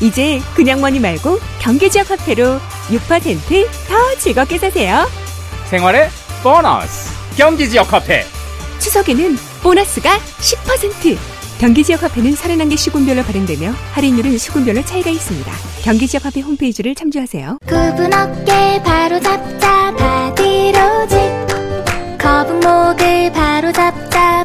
이제 그냥 머니 말고 경기지역 화폐로 6%더 즐겁게 사세요. 생활의 보너스. 경기지역 화폐. 추석에는 보너스가 10% 경기지역 화폐는 31개 시군별로 발행되며 할인율은 시군별로 차이가 있습니다. 경기지역 화폐 홈페이지를 참조하세요. 굽은 어깨 바로 잡자 바디로직. 거북목을 바로 잡자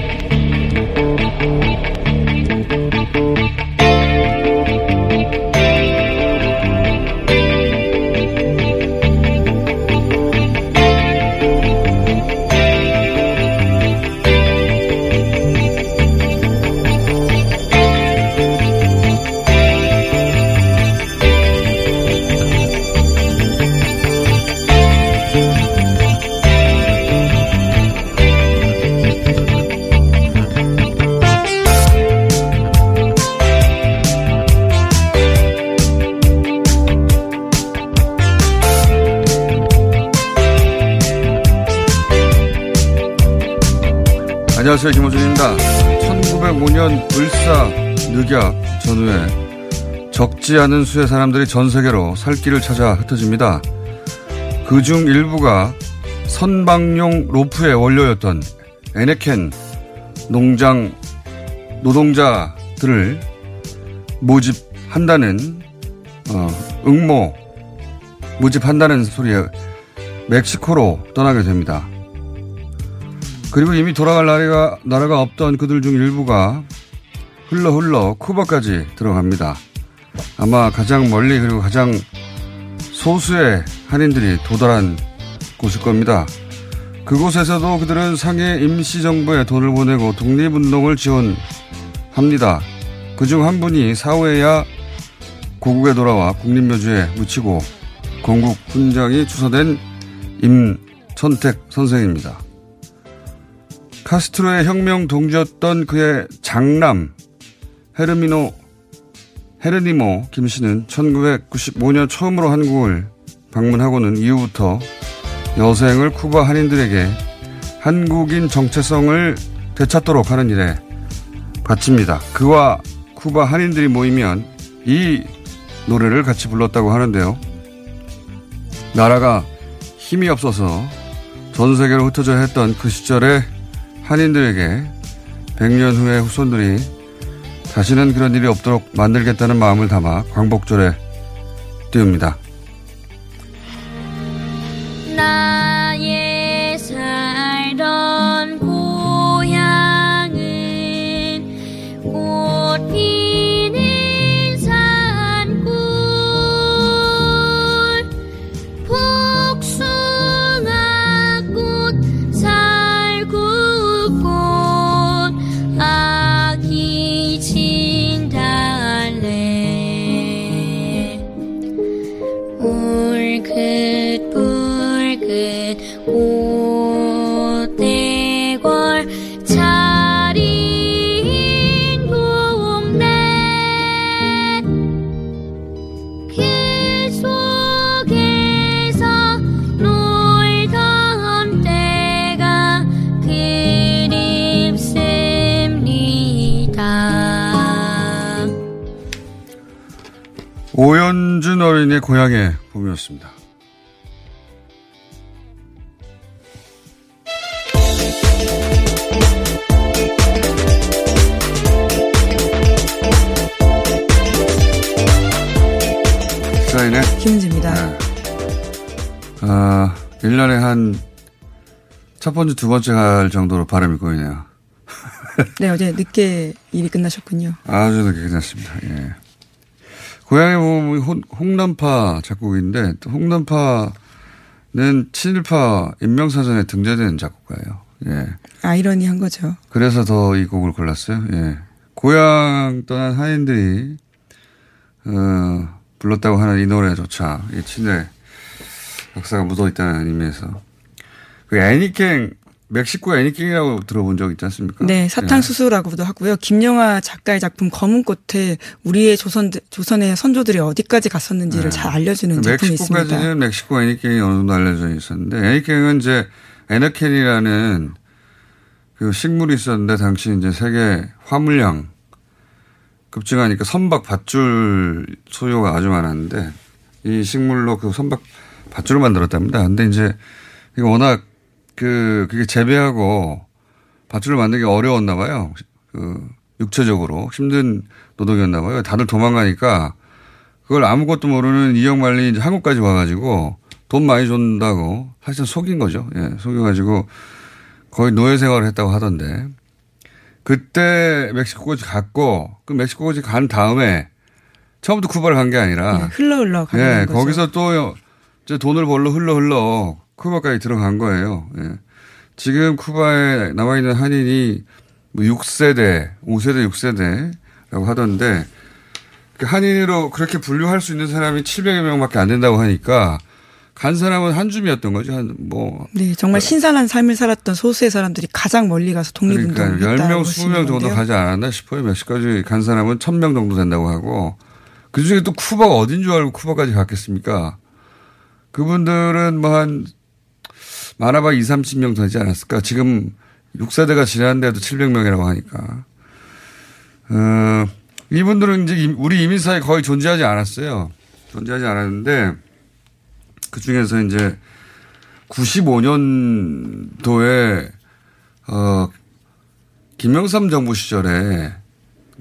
적지 않은 수의 사람들이 전 세계로 살 길을 찾아 흩어집니다. 그 중 일부가 선박용 로프의 원료였던 에네켄 농장 노동자들을 모집한다는 어, 응모 모집한다는 소리에 멕시코로 떠나게 됩니다. 그리고 이미 돌아갈 나라가, 나라가 없던 그들 중 일부가 흘러 흘러 쿠바까지 들어갑니다. 아마 가장 멀리 그리고 가장 소수의 한인들이 도달한 곳일 겁니다. 그곳에서도 그들은 상해 임시정부에 돈을 보내고 독립운동을 지원합니다. 그중 한 분이 사후에야 고국에 돌아와 국립묘지에 묻히고 건국 훈장이 추서된 임천택 선생입니다. 카스트로의 혁명 동지였던 그의 장남 헤르미노 헤르니모 김 씨는 1995년 처음으로 한국을 방문하고는 이후부터 여생을 쿠바 한인들에게 한국인 정체성을 되찾도록 하는 일에 바칩니다. 그와 쿠바 한인들이 모이면 이 노래를 같이 불렀다고 하는데요. 나라가 힘이 없어서 전 세계로 흩어져 했던 그 시절에 한인들에게 100년 후에 후손들이 다시는 그런 일이 없도록 만들겠다는 마음을 담아 광복절에 띄웁니다. 오연준 어린이의 고향의 봄이었습니다. 자, 시사인의 김은지입니다. 네. 아, 1년에 한 첫 번째, 두 번째 갈 정도로 바람이 꼬이네요. 네, 어제 늦게 일이 끝나셨군요. 아주 늦게 끝났습니다. 예. 고향에 보면 홍- 홍남파 작곡인데, 또 홍남파는 친일파 인명사전에 등재된 작곡가예요. 예. 아이러니한 거죠. 그래서 더 이 곡을 골랐어요. 예. 고향 떠난 하인들이, 어, 불렀다고 하는 이 노래조차, 이 친일 역사가 묻어 있다는 의미에서. 그 애니깽, 멕시코 애니깽이라고 들어본 적 있지 않습니까? 네, 예. 사탕수수라고도 하고요. 김영하 작가의 작품 검은 꽃에 우리의 조선 조선의 선조들이 어디까지 갔었는지를 잘 알려주는 작품이 있습니다. 네. 멕시코까지는 멕시코 애니깽이 어느 정도 알려져 있었는데, 애니깽은 이제 에너켄이라는 그 식물이 있었는데, 당시 이제 세계 화물량 급증하니까 선박 밧줄 소요가 아주 많았는데, 이 식물로 그 선박 밧줄을 만들었답니다. 근데 이제 이거 워낙 그, 그게 재배하고 밧줄을 만들기 어려웠나 봐요. 그, 육체적으로 힘든 노동이었나 봐요. 다들 도망가니까 그걸 아무것도 모르는 이영만리 이제 한국까지 와가지고 돈 많이 준다고 사실 속인 거죠. 예, 속여가지고 거의 노예 생활을 했다고 하던데 그때 멕시코까지 갔고 그 멕시코까지 간 다음에 처음부터 쿠바를 간 게 아니라 네, 흘러 흘러 가는 예, 거죠. 거기서 또 이제 돈을 벌러 흘러 흘러 쿠바까지 들어간 거예요. 예. 지금 쿠바에 남아 있는 한인이 뭐 6세대, 5세대, 6세대라고 하던데 그 한인으로 그렇게 분류할 수 있는 사람이 700여 명밖에 안 된다고 하니까 간 사람은 한 줌이었던 거죠. 한 뭐 네, 정말 신선한 삶을 살았던 소수의 사람들이 가장 멀리 가서 독립운동을 그러니까 했다고 10명, 20명 정도. 가지 않았나 싶어요. 멕시코까지 간 사람은 1000명 정도 된다고 하고 그 중에 또 쿠바가 어딘 줄 알고 쿠바까지 갔겠습니까? 그분들은 뭐 한 많아봐 2, 30명 되지 않았을까? 지금 6세대가 지났는데도 700명이라고 하니까. 어, 이분들은 이제 임- 우리 이민사에 거의 존재하지 않았어요. 존재하지 않았는데 그 중에서 이제 95년도에 어, 김영삼 정부 시절에,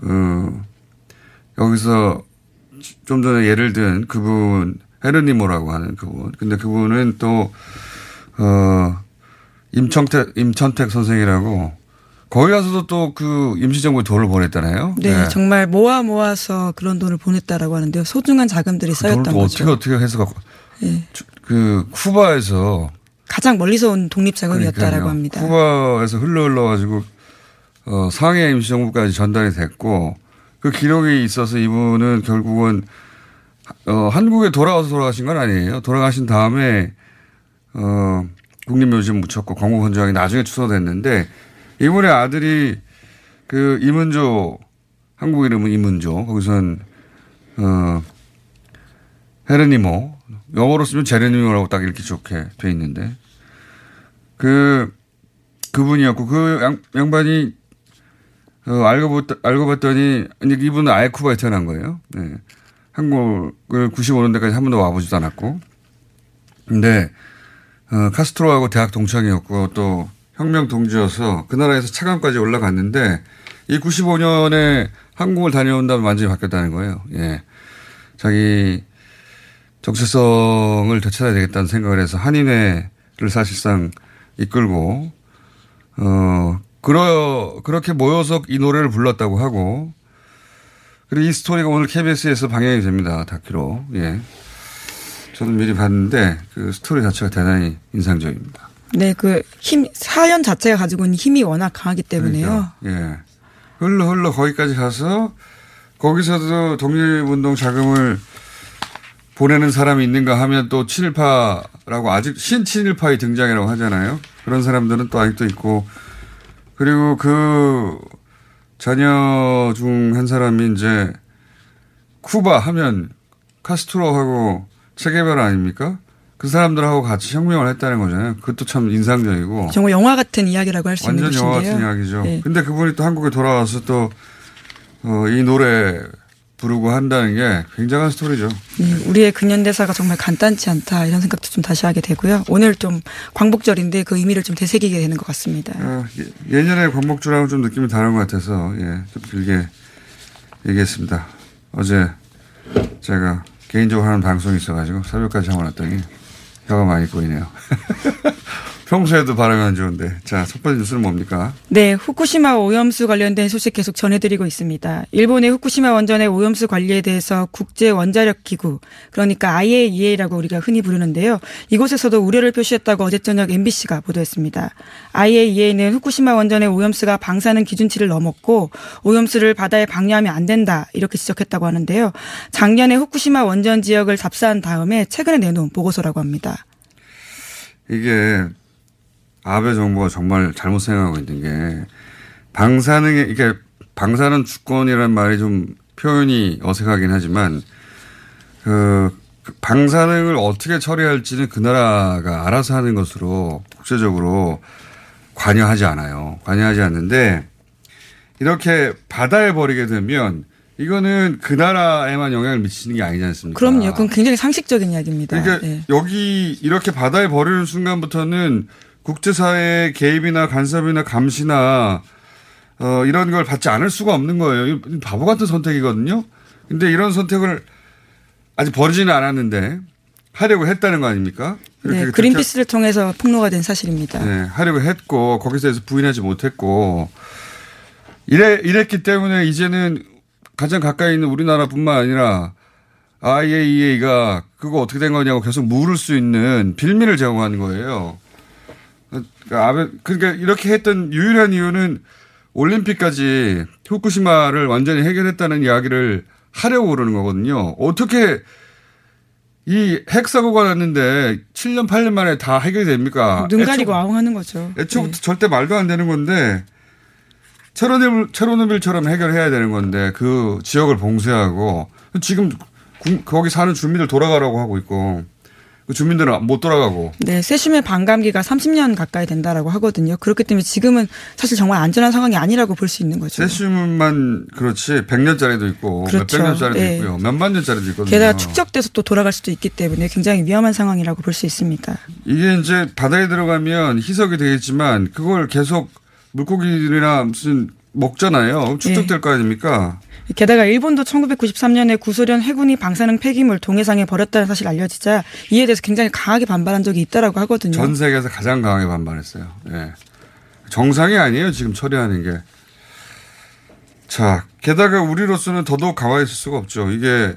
어, 여기서 좀 전에 예를 든 그분, 헤르니모라고 하는 그분. 근데 그분은 또, 어, 임청택, 임천택 선생이라고 거기 가서도 또 그 임시정부에 돈을 보냈잖아요. 네, 정말 모아 모아서 그런 돈을 보냈다라고 하는데요. 소중한 자금들이 그 쌓였던 또 거죠. 어떻게 어떻게 해서 예. 그 쿠바에서 가장 멀리서 온 독립 자금이었다라고 그러니까요. 합니다. 쿠바에서 흘러 흘러 가지고 어, 상해 임시정부까지 전달이 됐고 그 기록이 있어서 이분은 결국은 어, 한국에 돌아와서 돌아가신 건 아니에요. 돌아가신 다음에 어, 국립묘지에 묻혔고 광복헌장이 나중에 추서됐는데 이분의 아들이 그 이문조 한국 이름은 이문조 거기선 어, 헤르니모 영어로 쓰면 제르니모라고 딱 이렇게 좋게 돼 있는데 그 그분이었고 그 양, 양반이 어, 알고 봤 알고 봤더니 이분은 아예 쿠바에 태어난 거예요. 네. 한국을 95년대까지 한 번도 와보지도 않았고 근데 어, 카스트로하고 대학 동창이었고 또 혁명 동지여서 그 나라에서 차관까지 올라갔는데 이 95년에 한국을 다녀온 다음에 완전히 바뀌었다는 거예요. 예. 자기 정체성을 되찾아야 되겠다는 생각을 해서 한인회를 사실상 이끌고 어 그러 그렇게 모여서 이 노래를 불렀다고 하고 그리고 이 스토리가 오늘 KBS에서 방영이 됩니다 다큐로 예 저는 미리 봤는데 그 스토리 자체가 대단히 인상적입니다. 네, 그 힘, 사연 자체가 가지고 있는 힘이 워낙 강하기 때문에요. 그러니까, 예. 흘러 흘러 거기까지 가서 거기서도 독립운동 자금을 보내는 사람이 있는가 하면 또 친일파라고 아직 신친일파의 등장이라고 하잖아요. 그런 사람들은 또 아직도 있고 그리고 그 자녀 중 한 사람이 이제 쿠바 하면 카스트로하고 체게베라 아닙니까? 그 사람들하고 같이 혁명을 했다는 거잖아요. 그것도 참 인상적이고. 정말 영화 같은 이야기라고 할 수 있는 완전 영화 것인데요. 같은 이야기죠. 네. 근데 그분이 또 한국에 돌아와서 또, 어, 이 노래 부르고 한다는 게 굉장한 스토리죠. 네, 우리의 근현대사가 정말 간단치 않다 이런 생각도 좀 다시 하게 되고요. 오늘 좀 광복절인데 그 의미를 좀 되새기게 되는 것 같습니다. 어, 예- 예년에 광복주랑은 좀 느낌이 다른 것 같아서, 예, 좀 길게 얘기했습니다. 어제 제가 개인적으로 하는 방송이 있어가지고 새벽까지 하고 났더니 혀가 많이 꼬이네요. 평소에도 발음이 안 좋은데. 자, 첫 번째 뉴스는 뭡니까? 네, 후쿠시마 오염수 관련된 소식 계속 전해드리고 있습니다. 일본의 후쿠시마 원전의 오염수 관리에 대해서 국제 원자력 기구, 그러니까 IAEA라고 우리가 흔히 부르는데요. 이곳에서도 우려를 표시했다고 어제 저녁 MBC가 보도했습니다. IAEA는 후쿠시마 원전의 오염수가 방사능 기준치를 넘었고 오염수를 바다에 방류하면 안 된다 이렇게 지적했다고 하는데요. 작년에 후쿠시마 원전 지역을 답사한 다음에 최근에 내놓은 보고서라고 합니다. 이게 아베 정부가 정말 잘못 생각하고 있는 게 방사능에 이게 방사능 주권이라는 말이 좀 표현이 어색하긴 하지만 그 방사능을 어떻게 처리할지는 그 나라가 알아서 하는 것으로 국제적으로 관여하지 않아요. 관여하지 않는데 이렇게 바다에 버리게 되면 이거는 그 나라에만 영향을 미치는 게 아니지 않습니까? 그럼요. 그건 굉장히 상식적인 이야기입니다. 그러니까 네. 여기 이렇게 바다에 버리는 순간부터는 국제사회의 개입이나 간섭이나 감시나 어, 이런 걸 받지 않을 수가 없는 거예요. 바보 같은 선택이거든요. 근데 이런 선택을 아직 버리지는 않았는데 하려고 했다는 거 아닙니까? 네, 그린피스를 통해서 폭로가 된 사실입니다. 네, 하려고 했고 거기서 부인하지 못했고 이래 이랬기 때문에 이제는 가장 가까이 있는 우리나라뿐만 아니라 IAEA가 그거 어떻게 된 거냐고 계속 물을 수 있는 빌미를 제공하는 거예요. 그러니까 아베 그러니까 이렇게 했던 유일한 이유는 올림픽까지 후쿠시마를 완전히 해결했다는 이야기를 하려고 그러는 거거든요. 어떻게 이 핵사고가 났는데 7년, 8년 만에 다 해결이 됩니까? 눈 가리고 애초- 아웅하는 거죠. 애초부터 네. 절대 말도 안 되는 건데 체로노빌, 체로노빌처럼 해결해야 되는 건데 그 지역을 봉쇄하고 지금 구- 거기 사는 주민들 돌아가라고 하고 있고 그 주민들은 못 돌아가고 네, 세슘의 반감기가 30년 가까이 된다라고 하거든요. 그렇기 때문에 지금은 사실 정말 안전한 상황이 아니라고 볼 수 있는 거죠. 세슘만 그렇지 100년짜리도 있고 그렇죠. 몇백 년짜리도 네. 있고요. 몇만 년짜리도 있거든요. 게다가 축적돼서 또 돌아갈 수도 있기 때문에 굉장히 위험한 상황이라고 볼 수 있습니다. 이게 이제 바다에 들어가면 희석이 되겠지만 그걸 계속 물고기들이나 무슨 먹잖아요. 축적될 거 아닙니까? 게다가 일본도 1993년에 구소련 해군이 방사능 폐기물 동해상에 버렸다는 사실 알려지자 이에 대해서 굉장히 강하게 반발한 적이 있다라고 하거든요. 전 세계에서 가장 강하게 반발했어요. 예. 정상이 아니에요, 지금 처리하는 게. 자, 게다가 우리로서는 더더욱 가만히 있을 수가 없죠. 이게,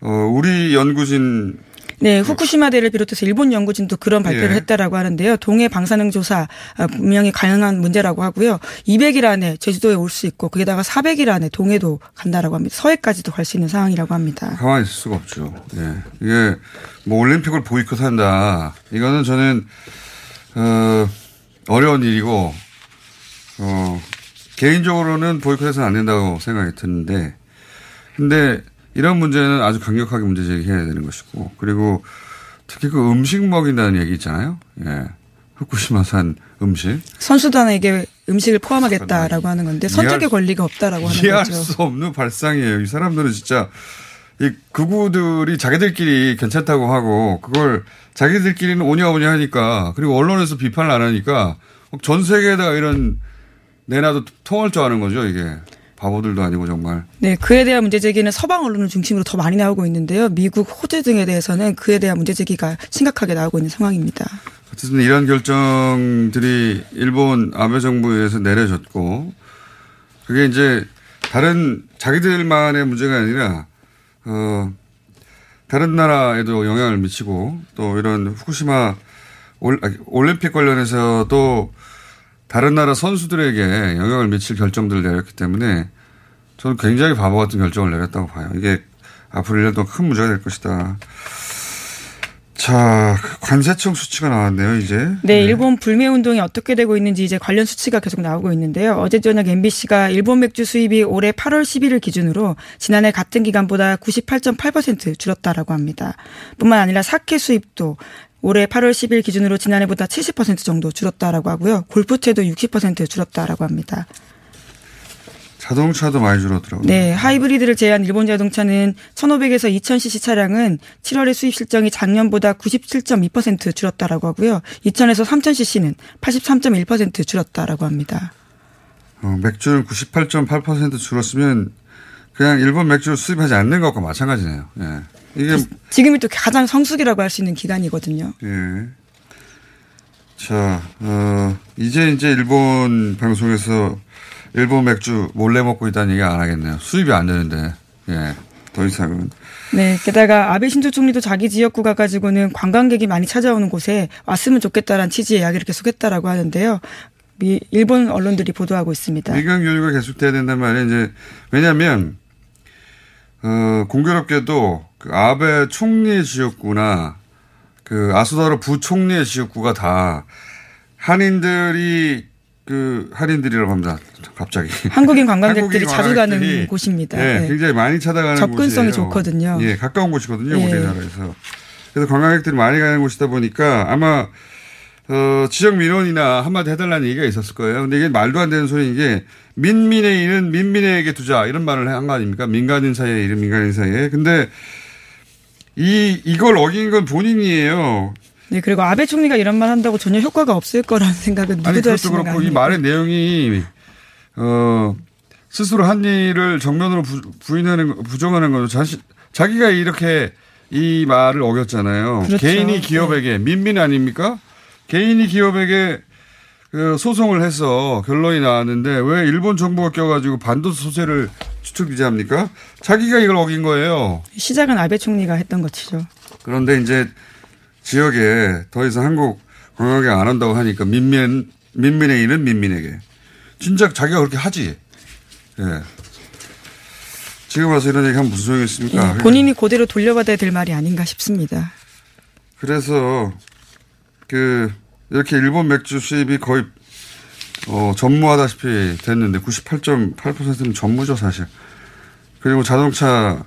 어, 우리 연구진, 네, 후쿠시마 대를 비롯해서 일본 연구진도 그런 발표를 예. 했다라고 하는데요. 동해 방사능 조사 아, 분명히 가능한 문제라고 하고요. 200일 안에 제주도에 올 수 있고 거기다가 400일 안에 동해도 간다라고 합니다. 서해까지도 갈 수 있는 상황이라고 합니다. 가만히 있을 수가 없죠. 예. 이게, 뭐, 올림픽을 보이콧한다. 이거는 저는, 어, 어려운 일이고, 어, 개인적으로는 보이콧해서는 안 된다고 생각이 드는데, 근데 이런 문제는 아주 강력하게 문제 제기해야 되는 것이고, 그리고 특히 그 음식 먹인다는 얘기 있잖아요. 예. 후쿠시마산 음식. 선수단에게 음식을 포함하겠다라고 하는 건데 선택의 이해할- 권리가 없다라고 하는 이해할 거죠. 수 없는 발상이에요. 이 사람들은 진짜 이 극우들이 자기들끼리 괜찮다고 하고 그걸 자기들끼리는 오냐오냐 하니까 그리고 언론에서 비판을 안 하니까 전 세계에다가 이런 내놔도 통할 줄 아는 거죠 이게 바보들도 아니고 정말 네, 그에 대한 문제 제기는 서방 언론을 중심으로 더 많이 나오고 있는데요. 미국, 호주 등에 대해서는 그에 대한 문제 제기가 심각하게 나오고 있는 상황입니다. 어쨌든 이런 결정들이 일본 아베 정부에서 내려졌고 그게 이제 다른 자기들만의 문제가 아니라 어 다른 나라에도 영향을 미치고 또 이런 후쿠시마 올, 아, 올림픽 관련해서도 다른 나라 선수들에게 영향을 미칠 결정들을 내렸기 때문에 저는 굉장히 바보 같은 결정을 내렸다고 봐요. 이게 앞으로 1년 동안 큰 문제가 될 것이다. 자, 관세청 수치가 나왔네요, 이제. 네, 일본 불매 운동이 어떻게 되고 있는지 이제 관련 수치가 계속 나오고 있는데요. 어제 저녁 MBC가 일본 맥주 수입이 올해 8월 10일을 기준으로 지난해 같은 기간보다 98.8% 줄었다라고 합니다. 뿐만 아니라 사케 수입도 올해 8월 10일 기준으로 지난해보다 70% 정도 줄었다라고 하고요. 골프채도 60% 줄었다라고 합니다. 자동차도 많이 줄었더라고요. 네, 하이브리드를 제외한 일본 자동차는 1,500에서 2,000cc 차량은 7월의 수입 실정이 작년보다 97.2% 줄었다라고 하고요. 2,000에서 3,000cc는 83.1% 줄었다라고 합니다. 어, 맥주는 98.8% 줄었으면 그냥 일본 맥주를 수입하지 않는 것과 마찬가지네요. 예. 이게 지금이 또 가장 성수기라고 할 수 있는 기간이거든요. 예. 자, 어, 이제 이제 일본 방송에서 일본 맥주 몰래 먹고 있다는 얘기 안 하겠네요. 수입이 안 되는데, 예. 더 이상은. 네, 게다가 아베 신조 총리도 자기 지역구 가 가지고는 관광객이 많이 찾아오는 곳에 왔으면 좋겠다라는 취지의 이야기를 계속했다라고 하는데요. 미, 일본 언론들이 보도하고 있습니다. 미강 교류가 계속돼야 된단 말이에요. 이제, 왜냐면, 어, 공교롭게도 그 아베 총리의 지역구나 그 아수다로 부총리의 지역구가 다 한인들이 그 한인들이라고 합니다. 갑자기. 한국인 관광객들이 자주 가는 곳입니다. 예, 네. 굉장히 많이 찾아가는 접근성이 곳이에요. 좋거든요. 예, 가까운 곳이거든요. 예. 우리나라에서. 그래서 관광객들이 많이 가는 곳이다 보니까 아마 어, 지역 민원이나 한마디 해달라는 얘기가 있었을 거예요. 근데 이게 말도 안 되는 소리인 게 민민의 일은 민민에게 두자 이런 말을 한 거 아닙니까? 민간인 사이에 일은 민간인 사이에. 근데 이 이걸 어긴 건 본인이에요. 네, 그리고 아베 총리가 이런 말 한다고 전혀 효과가 없을 거라는 생각은 아니 누구도 할 그것도 그렇고 이 아닙니까? 말의 내용이 어 스스로 한 일을 정면으로 부, 부인하는 거- 부정하는 거죠. 자신 자기가 이렇게 이 말을 어겼잖아요. 그렇죠. 개인이 기업에게 민민 아닙니까? 개인이 기업에게 그 소송을 해서 결론이 나왔는데 왜 일본 정부가 껴가지고 반도 소재를 추측 비자합니까? 자기가 이걸 어긴 거예요. 시작은 아베 총리가 했던 것이죠. 그런데 이제 지역에 더 이상 한국 관광객 안 한다고 하니까 민민, 민민의 일은 민민에게. 진짜 자기가 그렇게 하지. 예. 지금 와서 이런 얘기 하면 무슨 소용이 있습니까? 예, 본인이 그대로 돌려받아야 될 말이 아닌가 싶습니다. 그래서 그 이렇게 일본 맥주 수입이 거의 어, 전무하다시피 됐는데 98.8%는 전무죠 사실. 그리고 자동차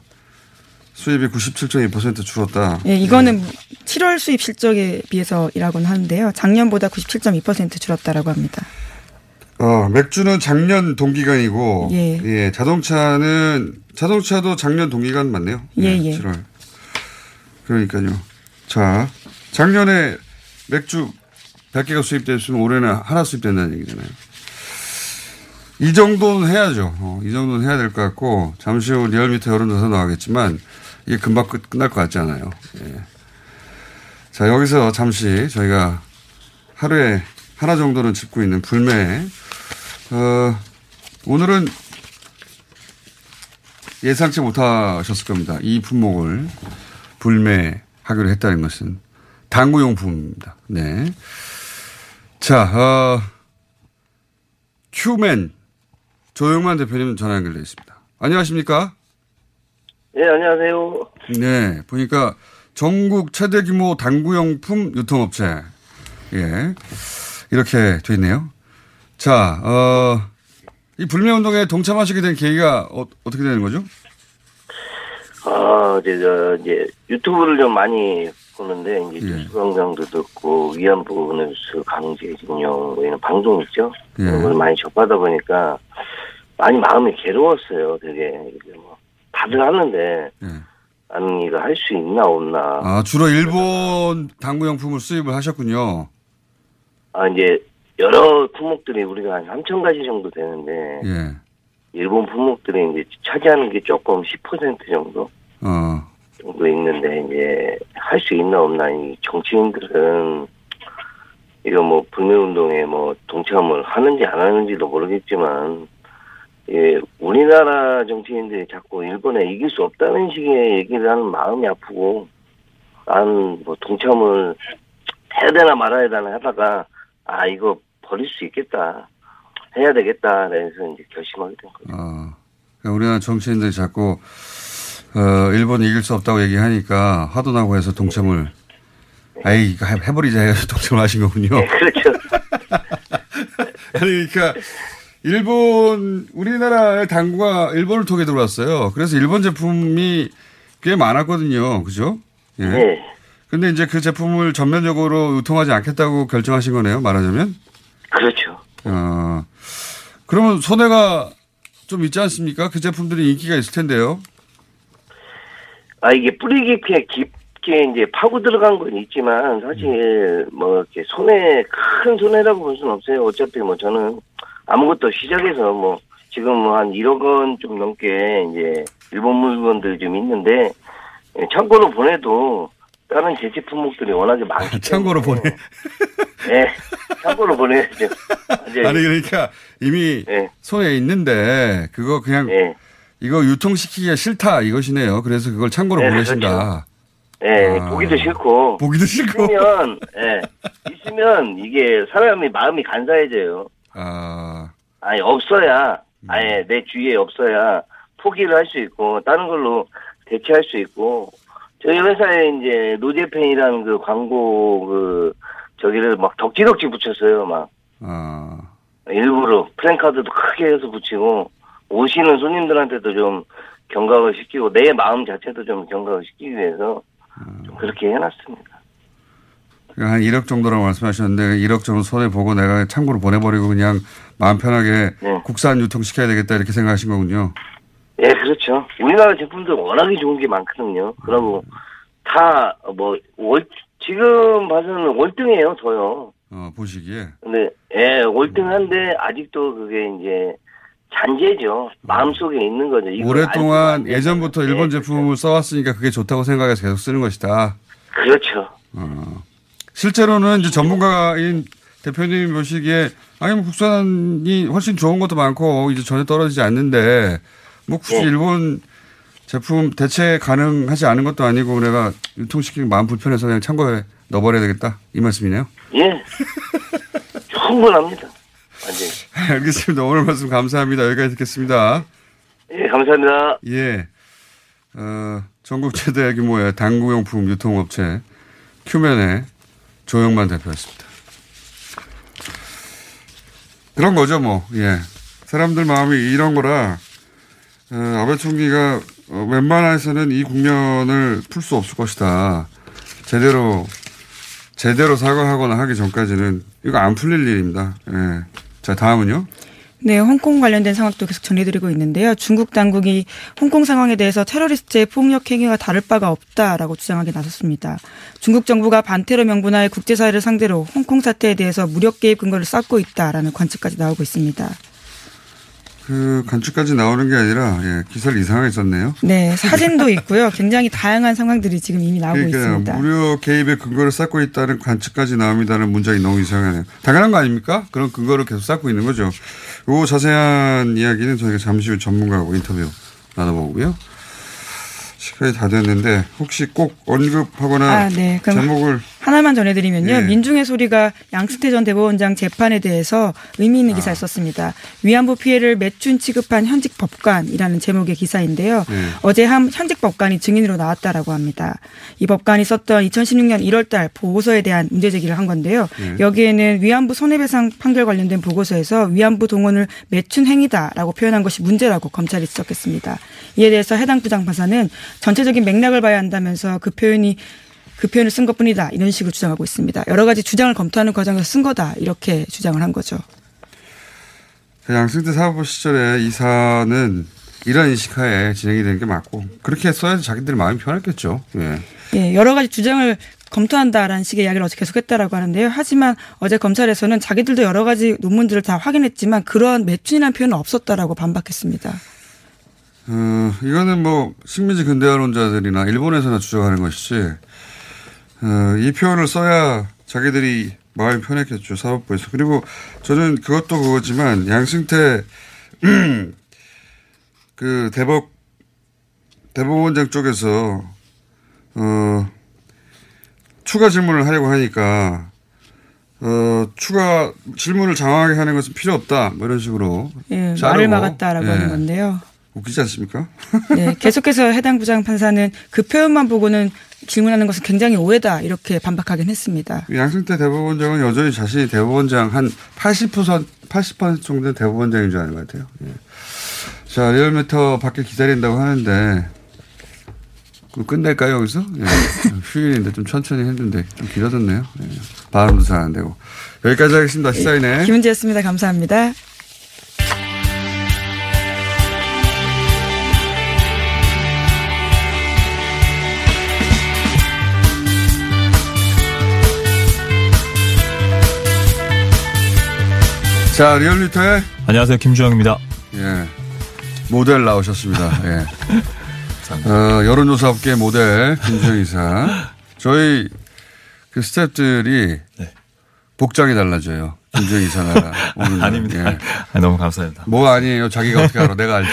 수입이 97.2% 줄었다. 예, 이거는 7월 수입 실적에 비해서 이라고는 하는데요. 작년보다 97.2% 줄었다라고 합니다. 어, 맥주는 작년 동기간이고, 예. 예. 자동차는, 자동차도 작년 동기간 맞네요. 예, 예. 7월. 그러니까요. 자, 작년에 맥주 100개가 수입됐으면 올해는 하나 수입된다는 얘기잖아요. 이 정도는 해야죠. 어, 이 정도는 해야 될 것 같고, 잠시 후 리얼미터 여론조사 나가겠지만, 이게 금방 끝, 끝날 것 같지 않아요. 예. 자, 여기서 잠시 저희가 하루에 하나 정도는 짚고 있는 불매. 어, 오늘은 예상치 못하셨을 겁니다. 이 품목을 불매하기로 했다는 것은 당구용품입니다. 네. 자, 어, 큐맨 조영만 대표님 전화 연결되어 있습니다. 안녕하십니까? 네, 안녕하세요. 네, 보니까 전국 최대 규모 당구용품 유통업체. 예. 이렇게 돼 있네요. 자, 어, 이 불매운동에 동참하시게 된 계기가 어, 떻게 되는 거죠? 아, 이제, 저, 이제, 유튜브를 좀 많이 보는데, 이제, 예. 뉴스 강장도 듣고, 위안부 뉴스 강제징용, 뭐 이런 방송 있죠? 예. 그런 걸 많이 접하다 보니까, 많이 마음이 괴로웠어요, 되게. 다들 하는데, 예. 나는 이거 할수 있나, 없나. 아, 주로 일본 당구용품을 수입을 하셨군요. 아, 이제, 여러 품목들이 우리가 한 3천 가지 정도 되는데, 예. 일본 품목들이 이제 차지하는 게 조금 10% 정도? 어, 정도 있는데 이제 할 수 있나 없나 이 정치인들은 이거 뭐 불매 운동에 뭐 동참을 하는지 안 하는지도 모르겠지만 예 우리나라 정치인들이 자꾸 일본에 이길 수 없다는 식의 얘기를 하는 마음이 아프고 난 뭐 동참을 해야 되나 말아야 되나 하다가 아 이거 버릴 수 있겠다 해야 되겠다 그래서 이제 결심하게 된 거죠. 어. 그러니까 우리나라 정치인들이 자꾸, 어, 일본이 이길 수 없다고 얘기하니까 화도 나고 해서 동참을, 아이, 이거 해- 해버리자 해서 동참을 하신 거군요. 그렇죠. 아니, 그러니까 일본 우리나라의 당구가 일본을 통해 들어왔어요. 그래서 일본 제품이 꽤 많았거든요. 그죠? 예. 네. 근데 이제 그 제품을 전면적으로 유통하지 않겠다고 결정하신 거네요. 말하자면. 그렇죠. 어. 그러면 손해가 좀 있지 않습니까? 그 제품들이 인기가 있을 텐데요. 아 이게 뿌리 깊게 깊게 이제 파고 들어간 건 있지만 사실 뭐 이렇게 손해 큰 손해라고 볼 수는 없어요. 어차피 뭐 저는 아무것도 시작해서 뭐 지금 뭐한 1억 원 좀 넘게 이제 일본 물건들이 좀 있는데 예, 창고로 보내도 다른 제치 품목들이 워낙에 많기 때문에 참고로 보내. 예, 창고로 보내야죠. 아니 그러니까 이미 예, 손에 있는데 그거 그냥 예, 이거 유통시키기가 싫다 이것이네요. 그래서 그걸 참고로 네, 보내신다. 예, 아. 보기도 싫고 보기도 싫고. 있으면 예, 있으면 이게 사람이 마음이 간사해져요. 아, 아니 없어야. 아예 내 주위에 없어야 포기를 할 수 있고 다른 걸로 대체할 수 있고. 저희 회사에 이제 노제펜이라는 그 광고 그 저기를 막 덕지덕지 붙였어요 막. 아, 일부러 프랭카드도 크게 해서 붙이고 오시는 손님들한테도 좀 경각을 시키고 내 마음 자체도 좀 경각을 시키기 위해서 좀 그렇게 해놨습니다. 한 1억 정도라고 말씀하셨는데 1억 정도 손에 보고 내가 참고로 보내버리고 그냥 마음 편하게 네. 국산 유통시켜야 되겠다 이렇게 생각하신 거군요. 예, 그렇죠. 우리나라 제품들 워낙에 좋은 게 많거든요. 그러고 다 뭐 월 지금 봐서는 월등해요, 더요. 어, 보시기에. 근데 예, 월등한데 아직도 그게 이제 잔재죠. 마음속에 있는 거죠. 오랫동안 예전부터 거죠. 일본 예, 제품을 써왔으니까 그게 좋다고 생각해서 계속 쓰는 것이다. 그렇죠. 어. 실제로는 이제 전문가인 대표님 보시기에 아니 뭐 국산이 훨씬 좋은 것도 많고 이제 전혀 떨어지지 않는데 뭐 굳이 네. 일본 제품 대체 가능하지 않은 것도 아니고 내가 유통시키기 마음 불편해서 그냥 창고에 넣어버려야 되겠다 이 말씀이네요. 예. 충분합니다. 완전히. 알겠습니다. 오늘 말씀 감사합니다. 여기까지 듣겠습니다. 예, 감사합니다. 예. 어, 전국 최대 규모의 당구용품 유통업체 큐맨의 조영만 대표였습니다. 그런 거죠, 뭐. 예. 사람들 마음이 이런 거라 어, 아베 총리가 어, 웬만해서는 이 국면을 풀 수 없을 것이다. 제대로 제대로 사과하거나 하기 전까지는 이거 안 풀릴 일입니다. 예. 자, 다음은요. 네, 홍콩 관련된 상황도 계속 전해드리고 있는데요. 중국 당국이 홍콩 상황에 대해서 테러리스트의 폭력 행위가 다를 바가 없다라고 주장하게 나섰습니다. 중국 정부가 반테러 명분하에 국제사회를 상대로 홍콩 사태에 대해서 무력 개입 근거를 쌓고 있다라는 관측까지 나오고 있습니다. 그 간추까지 나오는 게 아니라 예, 기사를 이상하게 썼네요. 네, 사진도 있고요. 굉장히 다양한 상황들이 지금 이미 나오고 그러니까 있습니다. 무료 개입의 근거를 쌓고 있다는 관측까지 나옵니다는 문장이 너무 이상하네요. 당연한 거 아닙니까? 그런 근거를 계속 쌓고 있는 거죠. 요 자세한 이야기는 저희가 잠시 후 전문가하고 인터뷰 나눠보고요. 시간이 다 됐는데 혹시 꼭 언급하거나 아, 네. 제목을 하나만 전해드리면요. 예. 민중의 소리가 양승태 전 대법원장 재판에 대해서 의미 아. 있는 기사를 썼습니다. 위안부 피해를 매춘 취급한 현직 법관이라는 제목의 기사인데요. 예. 어제 한 현직 법관이 증인으로 나왔다라고 합니다. 이 법관이 썼던 2016년 1월달 보고서에 대한 문제 제기를 한 건데요. 예. 여기에는 위안부 손해배상 판결 관련된 보고서에서 위안부 동원을 매춘 행위다라고 표현한 것이 문제라고 검찰이 지적했습니다. 이에 대해서 해당 부장 판사는 전체적인 맥락을 봐야 한다면서 그 표현이 그 표현을 쓴 것뿐이다 이런 식으로 주장하고 있습니다. 여러 가지 주장을 검토하는 과정에서 쓴 거다 이렇게 주장을 한 거죠. 그 양승태 사법 시절에 이사는 이런 인식하에 진행이 되는 게 맞고 그렇게 써야지 자기들이 마음이 편했겠죠. 예. 예, 여러 가지 주장을 검토한다라는 식의 이야기를 어제 계속했다라고 하는데요. 하지만 어제 검찰에서는 자기들도 여러 가지 논문들을 다 확인했지만 그러한 매춘이라는 표현은 없었다라고 반박했습니다. 어, 이거는 뭐 식민지 근대화론자들이나 일본에서나 주장하는 것이지 어, 이 표현을 써야 자기들이 마음이 편했겠죠 사법부에서 그리고 저는 그것도 그거지만 양승태 그 대법 대법원장 쪽에서 어 추가 질문을 하려고 하니까 어 추가 질문을 장황하게 하는 것은 필요 없다 뭐 이런 식으로 예, 자르고, 말을 막았다라고 예. 하는 건데요. 웃기지 않습니까? 네, 계속해서 해당 부장 판사는 그 표현만 보고는 질문하는 것은 굉장히 오해다 이렇게 반박하긴 했습니다. 양승태 대법원장은 여전히 자신이 대법원장 한 80% 80% 정도는 대법원장인 줄 아는 것 같아요. 예. 자, 리얼미터 밖에 기다린다고 하는데 그 끝낼까요 여기서? 예. 휴일인데 좀 천천히 했는데 좀 길어졌네요. 예. 발음도 잘 안 되고 여기까지 하겠습니다. 시사인의 김은지였습니다. 감사합니다. 자 리얼미터의 안녕하세요. 김주영입니다. 예. 모델 나오셨습니다. 예. 어, 여론조사 업계 모델 김수영 이사. 저희 그 스탭들이 네. 복장이 달라져요. 김수영 이사가. 아닙니다. 예. 아, 너무 감사합니다. 뭐 아니에요. 자기가 어떻게 알아. 내가 알지.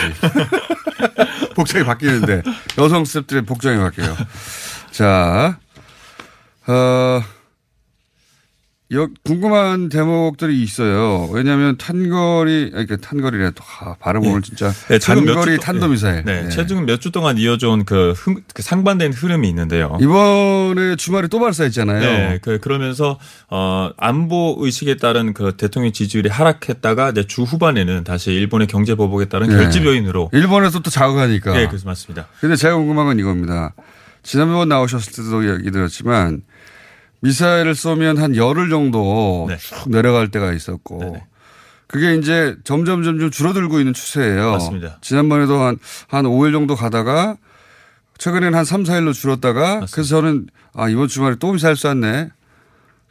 복장이 바뀌는데 여성 스탭들의 복장이 바뀌어요. 자, 어, 여, 궁금한 대목들이 있어요. 왜냐하면 탄거리, 그 탄거리래 또 아, 발음 오늘 진짜 네, 최근 몇주 단거리 동- 탄도미사일. 네, 네. 최근 몇 주 동안 이어져온 그, 흐- 그 상반된 흐름이 있는데요. 이번에 주말에 또 발사했잖아요. 네, 그 그러면서 어 안보 의식에 따른 그 대통령 지지율이 하락했다가 이제 주 후반에는 다시 일본의 경제 보복에 따른 네. 결집 요인으로 일본에서 또 자극하니까. 네, 그래서 맞습니다. 근데 제가 궁금한 건 이겁니다. 지난번 나오셨을 때도 얘기 드렸지만 미사일을 쏘면 한 열흘 정도 네. 쭉 내려갈 때가 있었고 네네. 그게 이제 점점 점점 줄어들고 있는 추세예요. 맞습니다. 지난번에도 한, 한 5일 정도 가다가 최근에는 한 3, 4일로 줄었다가 그래서 저는 아, 이번 주말에 또 미사일 쐈네.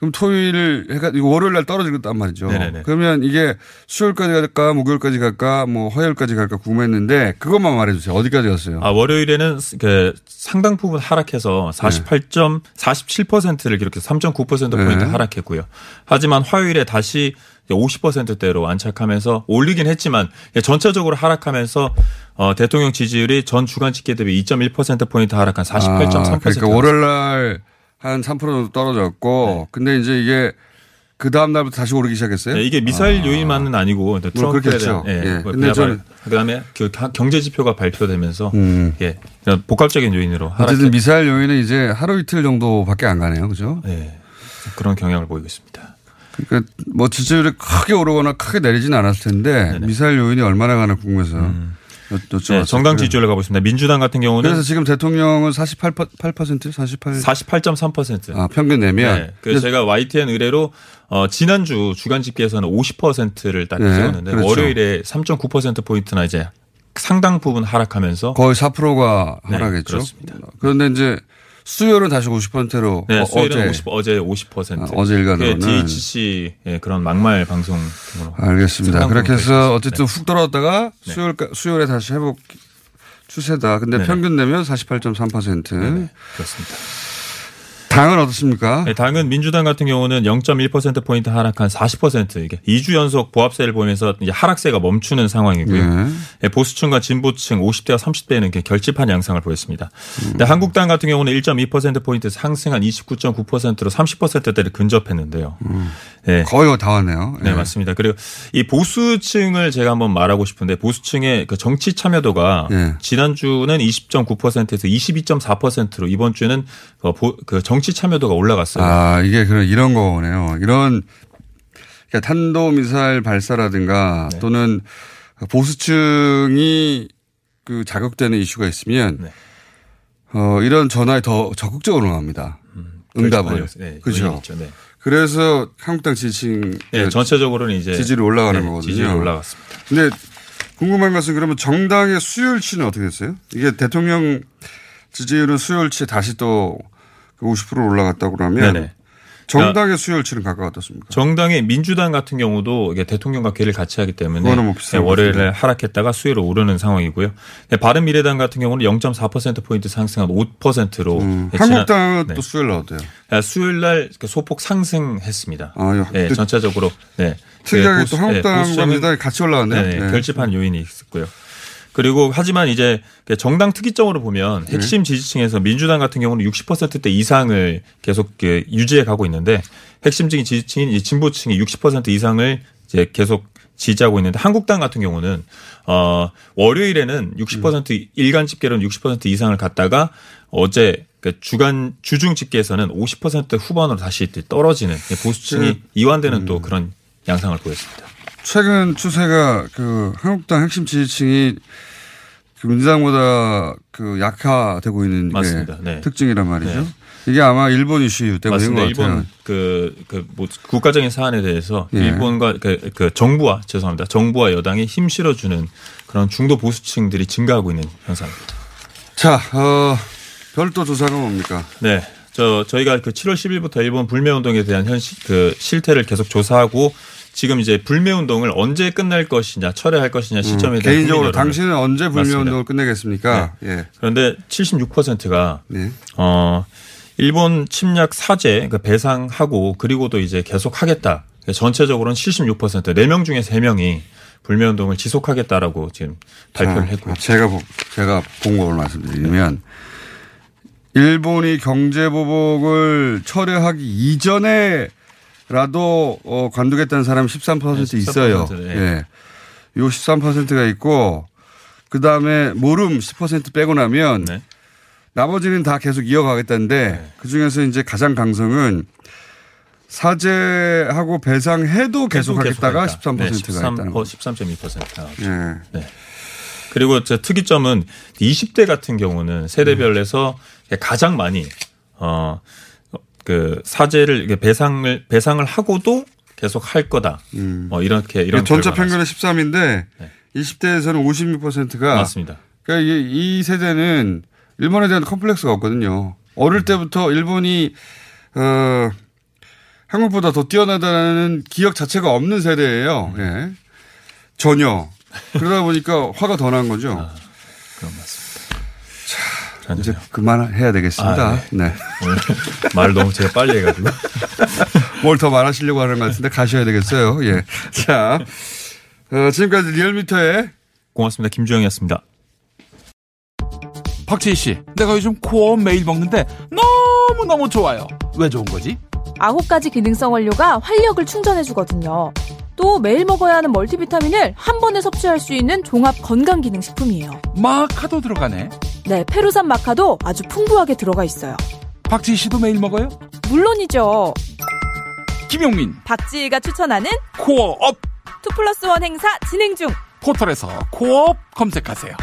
그럼 토요일 해가 월요일 날 떨어지겠단 말이죠. 네네네. 그러면 이게 수요일까지 갈까 목요일까지 갈까 뭐 화요일까지 갈까 궁금했는데 그것만 말해 주세요. 어디까지 갔어요? 아, 월요일에는 그 상당 부분 하락해서 네. 48점 47%를 기록해서 3.9% 포인트 네. 하락했고요. 하지만 화요일에 다시 50%대로 안착하면서 올리긴 했지만 전체적으로 하락하면서 어, 대통령 지지율이 전 주간 집계 대비 2.1% 포인트 하락한 48.3%. 아, 그러니까 월요일 날 한 3% 정도 떨어졌고 근데 이제 이게 그 다음 날부터 다시 오르기 시작했어요. 네, 이게 미사일 요인만은 아니고 물론 트럼프에 그렇겠죠. 대한 예. 예. 근데 저는- 그다음에 그 가- 경제 지표가 발표되면서 음. 예. 복합적인 요인으로 어쨌든 미사일 요인은 이제 하루 이틀 정도밖에 안 가네요. 그죠? 예. 그런 경향을 보이고 있습니다. 그러니까 뭐 지지율이 크게 오르거나 크게 내리지는 않았을 텐데 미사일 요인이 얼마나 가나 궁금해서 여- 여쭤봤어요. 네, 정당 지지율을 가보겠습니다. 민주당 같은 경우는 그래서 지금 대통령은 48% 8% 48 48.3%. 아, 평균 내면 네. 그래서 제가 YTN 의뢰로 어, 지난주 주간 집계에서는 50%를 딱 네, 찍었는데 그렇죠. 월요일에 3.9% 포인트나 이제 상당 부분 하락하면서 거의 4%가 네, 하락했죠. 그렇습니다. 그런데 이제 수요일은 다시 50%로 네, 어, 수요일은 어제 50, 어제 50%. 아, 어제 일간으로는. DHC 예, 그런 막말 방송. 알겠습니다. 그렇게 해서. 어쨌든 훅 떨어졌다가 네. 수요일 수요일에 다시 회복 추세다. 근데 네네. 평균 내면 48.3%. 네, 그렇습니다. 당은 어떻습니까? 네, 당은 민주당 같은 경우는 0.1% 포인트 하락한 40% 이게 2주 연속 보합세를 보면서 이제 하락세가 멈추는 상황이고요. 네. 예, 보수층과 진보층 50대와 30대는 이렇게 결집한 양상을 보였습니다. 음. 한국당 같은 경우는 1.2% 포인트 상승한 29.9%로 30%대를 근접했는데요. 예. 거의 다 왔네요. 네, 예. 맞습니다. 그리고 이 보수층을 제가 한번 말하고 싶은데 보수층의 그 정치 참여도가 네. 지난주는 20.9%에서 22.4%로 이번 주는 그 보- 그 정치 참여도가 올라갔어요. 아, 이게 그런 이런 거네요. 이런 그러니까 탄도 미사일 발사라든가 네. 또는 보수층이 그 자극되는 이슈가 있으면 네. 어, 이런 전화에 더 적극적으로 응합니다. 응답을. 네, 있죠. 네. 그래서 한국당 지지층 네, 전체적으로는 이제 지지율이 올라가는 네, 거거든요. 지지율이 올라갔습니다. 근데 궁금한 것은 그러면 정당의 수요일치는 어떻게 됐어요? 이게 대통령 지지율은 수요일치 다시 또 50% 올라갔다고 그러면 네네. 정당의 수요일치는 각각 어떻습니까? 정당의 민주당 같은 경우도 이게 대통령과 괴를 같이 하기 때문에 뭐 네, 것 월요일에. 하락했다가 수요일로 오르는 상황이고요. 네, 바른 미래당 같은 경우는 0.4% 포인트 상승한 5%로 음, 네, 지난- 한국당은 네. 또 수요일 날 어때요? 아, 수요일 날 이렇게 소폭 상승했습니다. 아, 야, 네, 또 전체적으로 네. 특이하게 그또 보수- 네, 한국당과 보수층은 민주당이 같이 올라왔네요. 네, 네. 결집한 요인이 있었고요. 그리고 하지만 이제 그 정당 특이점으로 보면 네. 핵심 지지층에서 민주당 같은 경우는 60%대 이상을 계속 그 유지해 가고 있는데 핵심적인 지지층인 이 진보층이 60% 이상을 이제 계속 지지하고 있는데 한국당 같은 경우는 어 월요일에는 60% 일간 집계로는 60% 이상을 갖다가 어제 그 주간 주중 집계에서는 50% 후반으로 다시 떨어지는 보수층이 그, 이완되는 또 그런 양상을 보였습니다. 최근 추세가 그 한국당 핵심 지지층이 그 민주당보다 그 약화되고 있는. 네. 특징이란 말이죠. 네. 이게 아마 일본 이슈 때문인. 것 같아요. 일본 그, 그, 뭐, 국가적인 사안에 대해서 예. 일본과 그, 그 정부와 죄송합니다. 정부와 여당이 힘 실어주는 그런 중도 보수층들이 증가하고 있는 현상입니다. 자, 어, 별도 조사가 뭡니까? 네. 저, 저희가 그 7월 10일부터 일본 불매 운동에 대한 현실, 그 실태를 계속 조사하고 지금 이제 불매 운동을 언제 끝날 것이냐, 철회할 것이냐 시점에 대한 음, 개인적으로 국민 여론을- 당신은 언제 불매. 운동을 끝내겠습니까? 예. 그런데 76%가 네. 어 일본 침략 사죄 그 배상하고 그리고도 이제 계속 하겠다. 전체적으로는 76% 4명 중에 3명이 불매 운동을 지속하겠다라고 지금 발표를 자, 했고 제가 보- 제가 본걸 말씀드리면 일본이 경제 보복을 철회하기 이전에 라도 어, 관두겠다는 사람이 13% 네, 있어요. 13%, 네. 예. 요 13%가 있고 그 다음에 모름 10% 빼고 나면 네. 나머지는 다 계속 이어가겠다는데 그 중에서 이제 가장 강성은 사죄하고 배상해도 계속 하겠다가 13%가 있다는 거죠. 13.2%가 예. 그리고 저 특이점은 20대 같은 경우는 세대별에서 가장 많이 어 그 사죄를 배상을 배상을 하고도 계속 할 거다. 뭐 이렇게 이런 음. 전체 평균은 13인데 20대에서는 56%가 맞습니다. 그러니까 이, 이 세대는 일본에 대한 컴플렉스가 없거든요. 어릴 때부터 일본이 어 한국보다 더 뛰어나다는 기억 자체가 없는 세대예요. 예. 전혀. 그러다 보니까 화가 더 난 거죠. 맞습니다. 이제 그만해야 되겠습니다. 아, 네. 오늘 말 너무 제가 빨리 해가지고 뭘 더 말하시려고 하는 것 같은데 가셔야 되겠어요. 예. 자, 어, 지금까지 리얼미터의 고맙습니다. 김주영이었습니다. 박재희 씨, 내가 요즘 코어 매일 먹는데 너무너무 좋아요. 왜 좋은 거지? 아홉 가지 기능성 원료가 활력을 충전해주거든요. 또 매일 먹어야 하는 멀티비타민을 한 번에 섭취할 수 있는 종합 건강기능식품이에요. 마카도 들어가네. 네, 페루산 마카도 아주 풍부하게 들어가 있어요. 박재희 씨도 매일 먹어요? 물론이죠. 김용민, 박지희가 추천하는 코어업 two plus one 행사 진행 중. 포털에서 코어업 검색하세요.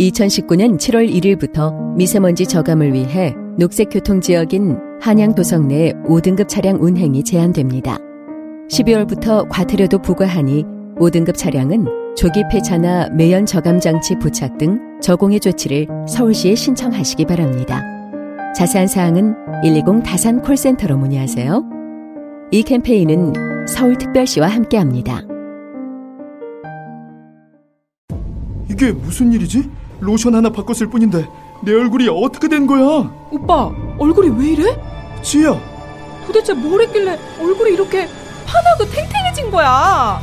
2019년 7월 1일부터 미세먼지 저감을 위해 녹색교통지역인 한양 도성 내 5등급 차량 운행이 제한됩니다. 12월부터 과태료도 부과하니 5등급 차량은 조기 폐차나 매연 저감 장치 부착 등 저공해 조치를 서울시에 신청하시기 바랍니다. 자세한 사항은 120 다산 콜센터로 문의하세요. 이 캠페인은 서울특별시와 함께합니다. 이게 무슨 일이지? 로션 하나 바꿨을 뿐인데 내 얼굴이 어떻게 된 거야? 오빠, 얼굴이 왜 이래? 지야, 도대체 뭘 했길래 얼굴이 이렇게 환하고 탱탱해진 거야?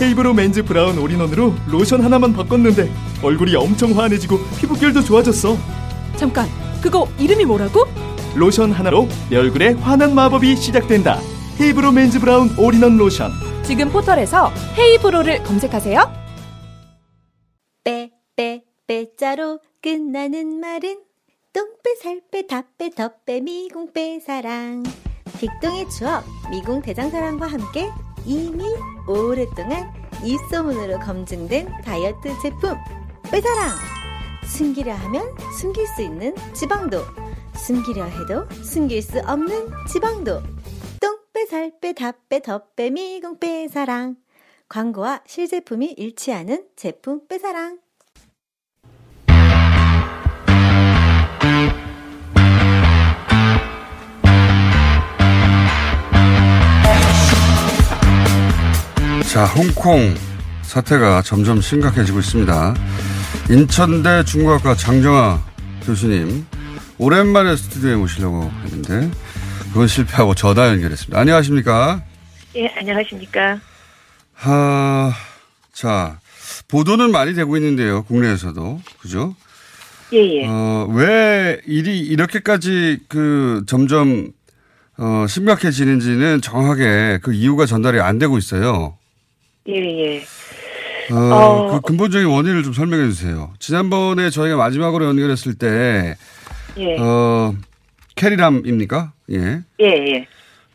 헤이브로 맨즈 브라운 올인원으로 로션 하나만 바꿨는데 얼굴이 엄청 환해지고 피부결도 좋아졌어. 잠깐, 그거 이름이 뭐라고? 로션 하나로 내 얼굴에 환한 마법이 시작된다. 헤이브로 맨즈 브라운 올인원 로션. 지금 포털에서 헤이브로를 검색하세요. 빼, 빼, 빼자로 끝나는 말은 똥빼, 살빼, 다빼, 덧빼, 미궁빼, 사랑. 빅똥의 추억, 미궁 대장사랑과 함께 이미 오랫동안 입소문으로 검증된 다이어트 제품, 빼사랑. 숨기려 하면 숨길 수 있는 지방도, 숨기려 해도 숨길 수 없는 지방도. 똥빼, 살 빼, 다빼, 덧빼, 미궁빼, 사랑. 광고와 실제품이 일치하는 제품 빼사랑. 자, 홍콩 사태가 점점 심각해지고 있습니다. 인천대 중국학과 장정아 교수님, 오랜만에 스튜디오에 모시려고 했는데, 그건 실패하고 전화 연결했습니다. 안녕하십니까? 예, 안녕하십니까. 하, 자, 보도는 많이 되고 있는데요, 국내에서도. 그죠? 예, 예. 어, 왜 일이 이렇게까지 그 점점 어, 심각해지는지는 정확하게 그 이유가 전달이 안 되고 있어요. 예, 예. 어, 어. 그 근본적인 원인을 좀 설명해 주세요. 지난번에 저희가 마지막으로 연결했을 때, 예. 어, 캐리람입니까? 예. 예, 예.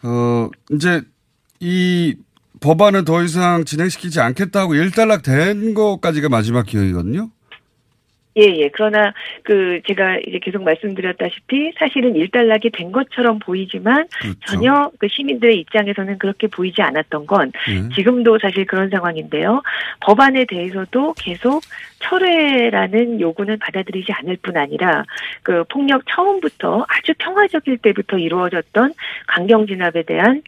어, 이제 이 법안은 더 이상 진행시키지 않겠다고 일단락 된 것까지가 마지막 기억이거든요. 예, 예. 그러나 그 제가 이제 계속 말씀드렸다시피 사실은 일단락이 된 것처럼 보이지만 그렇죠. 전혀 그 시민들의 입장에서는 그렇게 보이지 않았던 건 예. 지금도 사실 그런 상황인데요. 법안에 대해서도 계속 철회라는 요구는 받아들이지 않을 뿐 아니라 그 폭력 처음부터 아주 평화적일 때부터 이루어졌던 강경 진압에 대한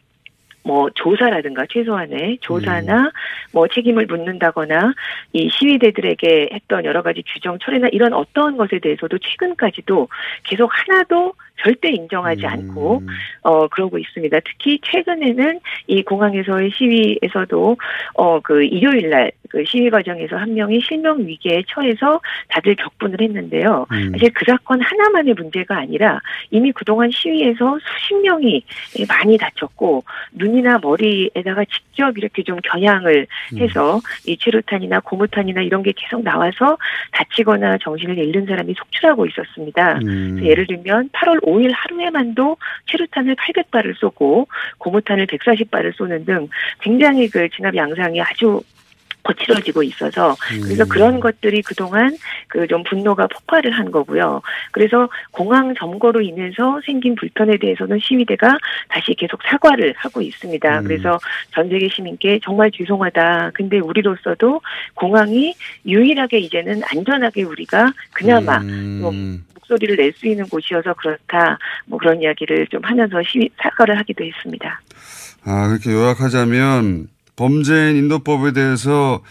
뭐 조사라든가 최소한의 조사나 뭐 책임을 묻는다거나 이 시위대들에게 했던 여러 가지 규정 철회나 이런 어떠한 것에 대해서도 최근까지도 계속 하나도 절대 인정하지 않고 어 그러고 있습니다. 특히 최근에는 이 공항에서의 시위에서도 어그 일요일 날 그 시위 과정에서 한 명이 실명 위기에 처해서 다들 격분을 했는데요. 음. 사실 그 사건 하나만의 문제가 아니라 이미 그동안 시위에서 수십 명이 많이 다쳤고 눈이나 머리에다가 직접 이렇게 좀 겨냥을 해서 이 최루탄이나 고무탄이나 이런 게 계속 나와서 다치거나 정신을 잃는 사람이 속출하고 있었습니다. 음. 예를 들면 8월 5일 하루에만도 최루탄을 800발을 쏘고 고무탄을 140발을 쏘는 등 굉장히 그 진압 양상이 아주 거칠어지고 있어서 그래서 음. 그런 것들이 그동안 그 좀 분노가 폭발을 한 거고요. 그래서 공항 점거로 인해서 생긴 불편에 대해서는 시위대가 다시 계속 사과를 하고 있습니다. 음. 그래서 전 세계 시민께 정말 죄송하다. 근데 우리로서도 공항이 유일하게 이제는 안전하게 우리가 그나마 뭐 목소리를 낼 수 있는 곳이어서 그렇다. 뭐 그런 이야기를 좀 하면서 시위 사과를 하기도 했습니다. 아, 그렇게 요약하자면 범죄인 인도법에 대해서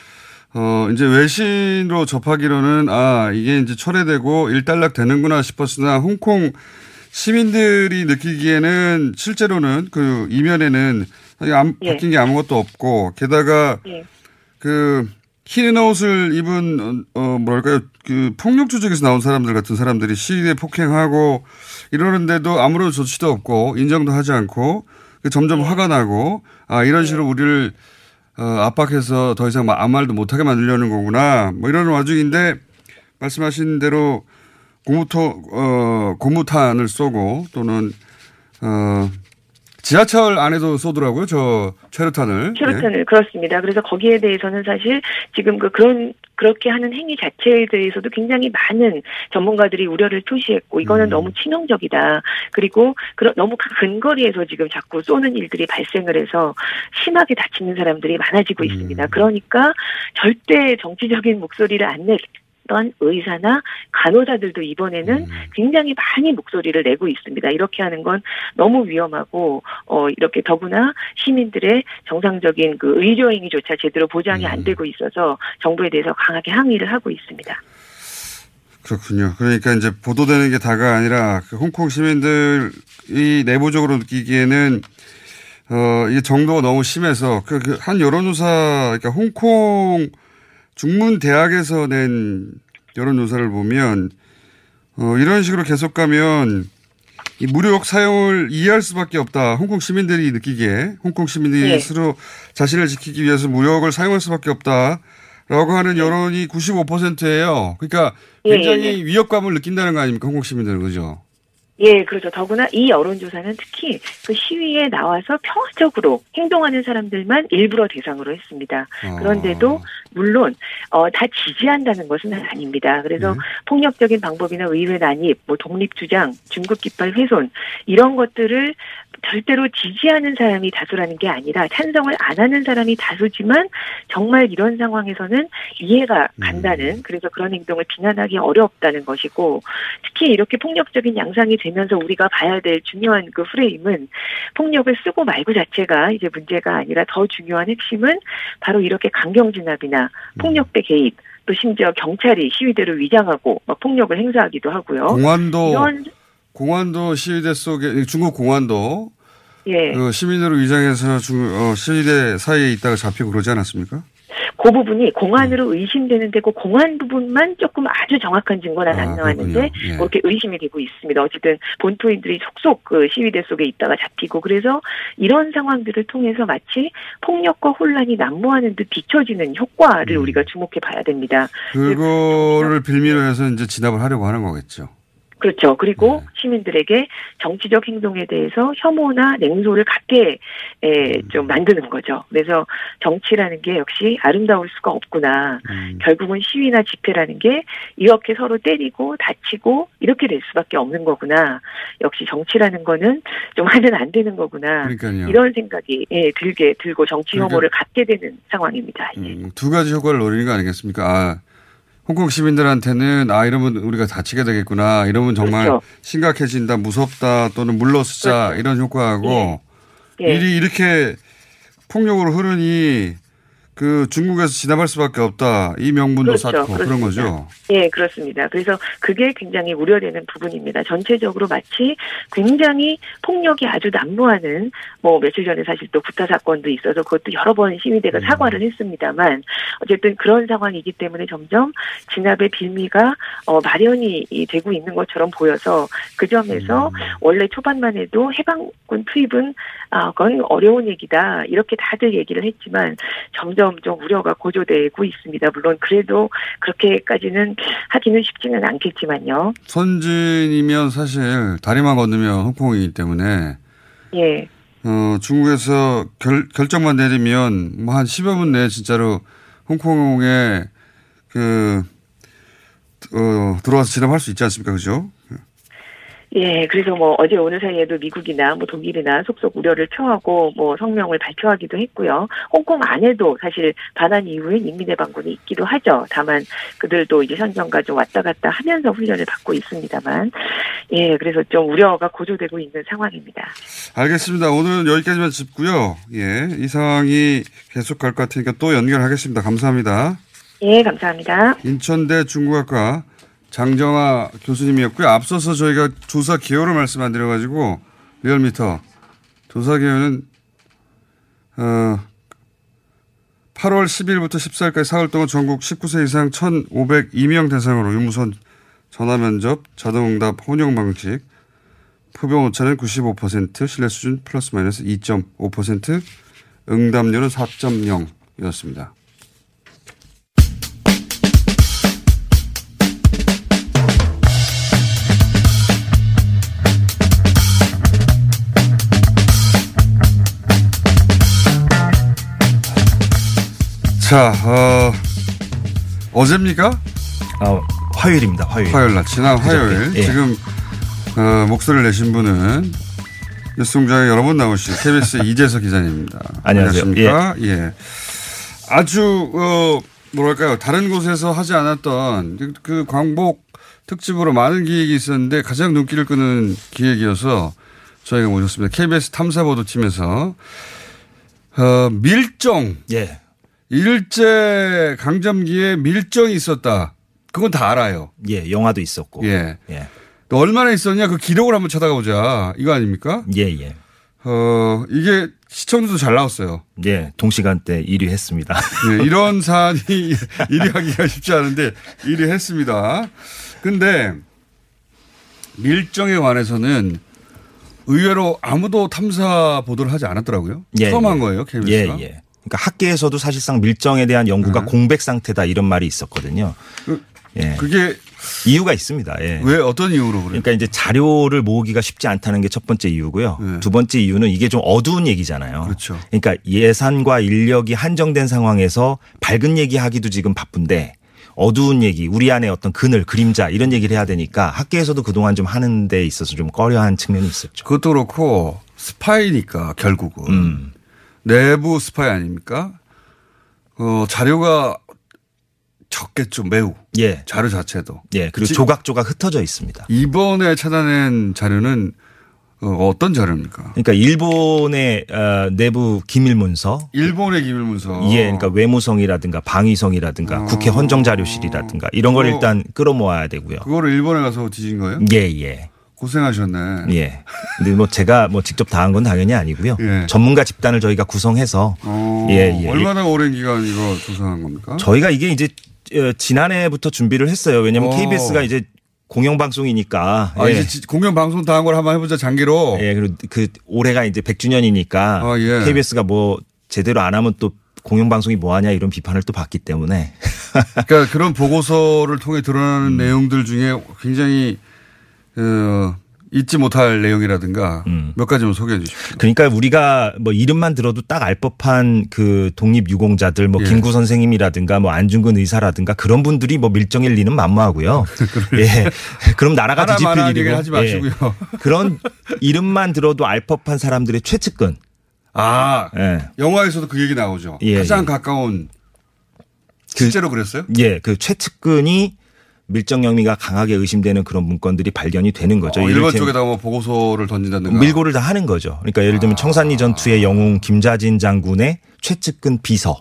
어, 이제 외신으로 접하기로는 아, 이게 이제 철회되고 일단락 되는구나 싶었으나 홍콩 시민들이 느끼기에는 실제로는 그 이면에는 아무- 예. 바뀐 게 아무것도 없고 게다가 예. 그 흰 옷을 입은 어 어, 뭐랄까요 그 폭력 조직에서 나온 사람들 같은 사람들이 시위대 폭행하고 이러는데도 아무런 조치도 없고 인정도 하지 않고 그 점점 화가 나고 아 이런 식으로 우리를 어, 압박해서 더 이상 아무 말도 못하게 만들려는 거구나. 뭐 이런 와중인데 말씀하신 대로 고무토 어 고무탄을 쏘고 또는 어 지하철 안에도 쏘더라고요 저 최루탄을 최루탄을 그렇습니다. 그래서 거기에 대해서는 사실 지금 그 그런 그렇게 하는 행위 자체에 대해서도 굉장히 많은 전문가들이 우려를 표시했고 이거는 너무 치명적이다. 그리고 그런 너무 근거리에서 지금 자꾸 쏘는 일들이 발생을 해서 심하게 다치는 사람들이 많아지고 있습니다. 그러니까 절대 정치적인 목소리를 안 낼. 던 의사나 간호사들도 이번에는 굉장히 많이 목소리를 내고 있습니다. 이렇게 하는 건 너무 위험하고 어 이렇게 더구나 시민들의 정상적인 그 의료 행위조차 제대로 보장이 안 되고 있어서 정부에 대해서 강하게 항의를 하고 있습니다. 그렇군요. 그러니까 이제 보도되는 게 다가 아니라 그 홍콩 시민들이 내부적으로 느끼기에는 어 이게 정도가 너무 심해서 그한 여론조사 그러니까 홍콩 중문 대학에서 낸 여론조사를 보면 어 이런 식으로 계속 가면 이 무력 사용을 이해할 수밖에 없다. 홍콩 시민들이 느끼기에 홍콩 시민들이 네. 스스로 자신을 지키기 위해서 무력을 사용할 수밖에 없다라고 하는 여론이 95%예요. 그러니까 예, 굉장히 예, 예. 위협감을 느낀다는 거 아닙니까? 홍콩 시민들은 그죠? 예, 그렇죠. 더구나 이 여론조사는 특히 그 시위에 나와서 평화적으로 행동하는 사람들만 일부러 대상으로 했습니다. 그런데도 물론 어, 다 지지한다는 것은 아닙니다. 그래서 폭력적인 방법이나 의회 난입, 뭐 독립 주장, 중국 깃발 훼손 이런 것들을 절대로 지지하는 사람이 다수라는 게 아니라 찬성을 안 하는 사람이 다수지만 정말 이런 상황에서는 이해가 간다는 그래서 그런 행동을 비난하기 어렵다는 것이고 특히 이렇게 폭력적인 양상이 되면서 우리가 봐야 될 중요한 그 프레임은 폭력을 쓰고 말고 자체가 이제 문제가 아니라 더 중요한 핵심은 바로 이렇게 강경 진압이나 폭력배 개입 또 심지어 경찰이 시위대를 위장하고 막 폭력을 행사하기도 하고요. 공안도 이런 공안도 시위대 속에 중국 공안도 예. 그 시민으로 위장해서 중, 어, 시위대 사이에 있다가 잡히고 그러지 않았습니까? 그 부분이 공안으로 의심되는데 그 공안 부분만 조금 아주 정확한 증거는 안 나왔는데 그렇군요. 예. 그렇게 의심이 되고 있습니다. 어쨌든 본토인들이 속속 그 시위대 속에 있다가 잡히고 그래서 이런 상황들을 통해서 마치 폭력과 혼란이 난무하는 듯 비춰지는 효과를 음. 우리가 주목해 봐야 됩니다. 그거를 빌미로 해서 이제 진압을 하려고 하는 거겠죠. 그렇죠. 그리고 시민들에게 정치적 행동에 대해서 혐오나 냉소를 갖게 에, 좀 만드는 거죠. 그래서 정치라는 게 역시 아름다울 수가 없구나. 결국은 시위나 집회라는 게 이렇게 서로 때리고 다치고 이렇게 될 수밖에 없는 거구나. 역시 정치라는 거는 좀 하면 안 되는 거구나. 그러니까요. 이런 생각이 예, 들게 들고 정치 그러니까- 혐오를 갖게 되는 상황입니다. 음, 두 가지 효과를 노리는 거 아니겠습니까? 아, 홍콩 시민들한테는 아 이러면 우리가 다치게 되겠구나. 이러면 정말 그렇죠. 심각해진다, 무섭다 또는 물러서자 이런 효과하고 예. 일이 이렇게 폭력으로 흐르니 그 중국에서 진압할 수밖에 없다. 이 명분도 그렇죠. 쌓고 그런. 거죠. 예, 그렇습니다. 그래서 그게 굉장히 우려되는 부분입니다. 전체적으로 마치 굉장히 폭력이 아주 난무하는 뭐 며칠 전에 사실 또 구타 사건도 있어서 그것도 여러 번 시위대가 음. 사과를 했습니다만 어쨌든 그런 상황이기 때문에 점점 진압의 빌미가 어, 마련이 이 되고 있는 것처럼 보여서 그 점에서 음. 원래 초반만 해도 해방군 투입은 아, 그건 어려운 얘기다. 이렇게 다들 얘기를 했지만 점점 좀 우려가 고조되고 있습니다. 물론 그래도 그렇게까지는 하기는 쉽지는 않겠지만요. 선진이면 사실 다리만 건너면 홍콩이기 때문에 예. 어, 중국에서 결, 결정만 내리면 뭐 한 10여 분 내에 진짜로 홍콩에 그, 어, 들어와서 진압할 수 있지 않습니까? 그죠? 예, 그래서 뭐 어제 오늘 사이에도 미국이나 뭐 독일이나 속속 우려를 표하고 뭐 성명을 발표하기도 했고요. 홍콩 안에도 사실 반환 이후에 인민해방군이 있기도 하죠. 다만 그들도 이제 현장과 좀 왔다 갔다 하면서 훈련을 받고 있습니다만, 예, 그래서 좀 우려가 고조되고 있는 상황입니다. 알겠습니다. 오늘은 여기까지만 짚고요. 예. 이 상황이 계속 갈 것 같으니까 또 연결하겠습니다. 감사합니다. 예, 감사합니다. 인천대 중국학과 장정아 교수님이었고요. 앞서서 저희가 조사 기호를 말씀 안 드려가지고 리얼미터 조사 기호는 어 8월 10일부터 14일까지 사흘 동안 전국 19세 이상 1,502명 대상으로 유무선 전화 면접, 자동응답 혼용 방식, 표본 오차는 95%, 신뢰 수준 플러스 마이너스 2.5%, 응답률은 4.0이었습니다. 자, 어, 어제입니까? 어, 화요일입니다. 화요일. 화요일 날, 지난 화요일. 예. 지금, 어, 목소리를 내신 분은 뉴스공장에 여러 번 나오신 KBS 이재석 기자님입니다. 안녕하세요. 안녕하십니까? 예. 아주, 어, 뭐랄까요. 다른 곳에서 하지 않았던 그- 그 광복 특집으로 많은 기획이 있었는데 가장 눈길을 끄는 기획이어서 저희가 모셨습니다. KBS 탐사보도팀에서, 어, 밀정. 예. 일제 강점기에 밀정이 있었다. 그건 다 알아요. 예, 영화도 있었고. 예. 예. 또 얼마나 있었냐 그 기록을 한번 찾아보자. 이거 아닙니까? 예, 예. 어, 이게 시청률도 잘 나왔어요. 예, 동시간대 1위 했습니다. 네, 이런 사안이 1위 하기가 쉽지 않은데 1위 했습니다. 근데 밀정에 관해서는 의외로 아무도 탐사 보도를 하지 않았더라고요. 예, 처음 한 예. 거예요, 예, KBS가. 예. 그러니까 학계에서도 사실상 밀정에 대한 연구가 공백 상태다 이런 말이 있었거든요. 예. 그게 이유가 있습니다. 예. 왜 어떤 이유로 그래요? 그러니까 이제 자료를 모으기가 쉽지 않다는 게 첫 번째 이유고요. 두 번째 이유는 이게 좀 어두운 얘기잖아요. 그렇죠. 그러니까 예산과 인력이 한정된 상황에서 밝은 얘기하기도 지금 바쁜데 어두운 얘기, 우리 안에 어떤 그늘, 그림자 이런 얘기를 해야 되니까 학계에서도 그동안 좀 하는 데 있어서 좀 꺼려한 측면이 있었죠. 그것도 그렇고 스파이니까 결국은 음. 내부 스파이 아닙니까? 어, 자료가 적겠죠, 매우. 예. 자료 자체도. 예. 그리고 지- 조각조각 흩어져 있습니다. 이번에 찾아낸 자료는 어, 떤 자료입니까? 그러니까 일본의 어, 내부 기밀 문서 일본의 기밀 문서. 예, 그러니까 외무성이라든가 방위성이라든가 국회 헌정자료실이라든가 이런 걸 일단 끌어모아야 되고요. 그거를 일본에 가서 뒤진 거예요? 예, 예. 고생하셨네. 예. 근데 뭐 제가 뭐 직접 다한건 당연히 아니고요. 전문가 집단을 저희가 구성해서 어, 예, 예. 얼마나 오랜 기간 이거 조사한 겁니까? 저희가 이게 이제 어, 지난해부터 준비를 했어요. 왜냐하면 어. KBS가 이제 공영방송이니까. 아, 이제 지- 공영 방송 다한걸 한번 해보자 장기로. 예, 그리고 그 올해가 이제 100주년이니까 아, 예. KBS가 뭐 제대로 안 하면 또 공영방송이 뭐 하냐 이런 비판을 또 받기 때문에 그러니까 그런 보고서를 통해 드러나는 음. 내용들 중에 굉장히 어, 잊지 못할 내용이라든가 몇 가지만 소개해 주십시오. 그러니까 우리가 뭐 이름만 들어도 딱 알 법한 그 독립 유공자들 뭐 예. 김구 선생님이라든가 뭐 안중근 의사라든가 그런 분들이 뭐 밀정일 리는 만무하고요. 예. 그럼 나라가 뒤집힐 일이고. 하지 마시고요. 예. 그런 이름만 들어도 알 법한 사람들의 최측근. 아, 예. 영화에서도 그 얘기 나오죠. 예, 가장 예. 가까운 실제로 그랬어요? 예, 그 최측근이 밀정 영미가 강하게 의심되는 그런 문건들이 발견이 되는 거죠. 어, 일본 쪽에다 뭐 보고서를 던진다든가. 밀고를 다 하는 거죠. 그러니까 예를 아. 들면 청산리 전투의 영웅 김자진 장군의 최측근 비서.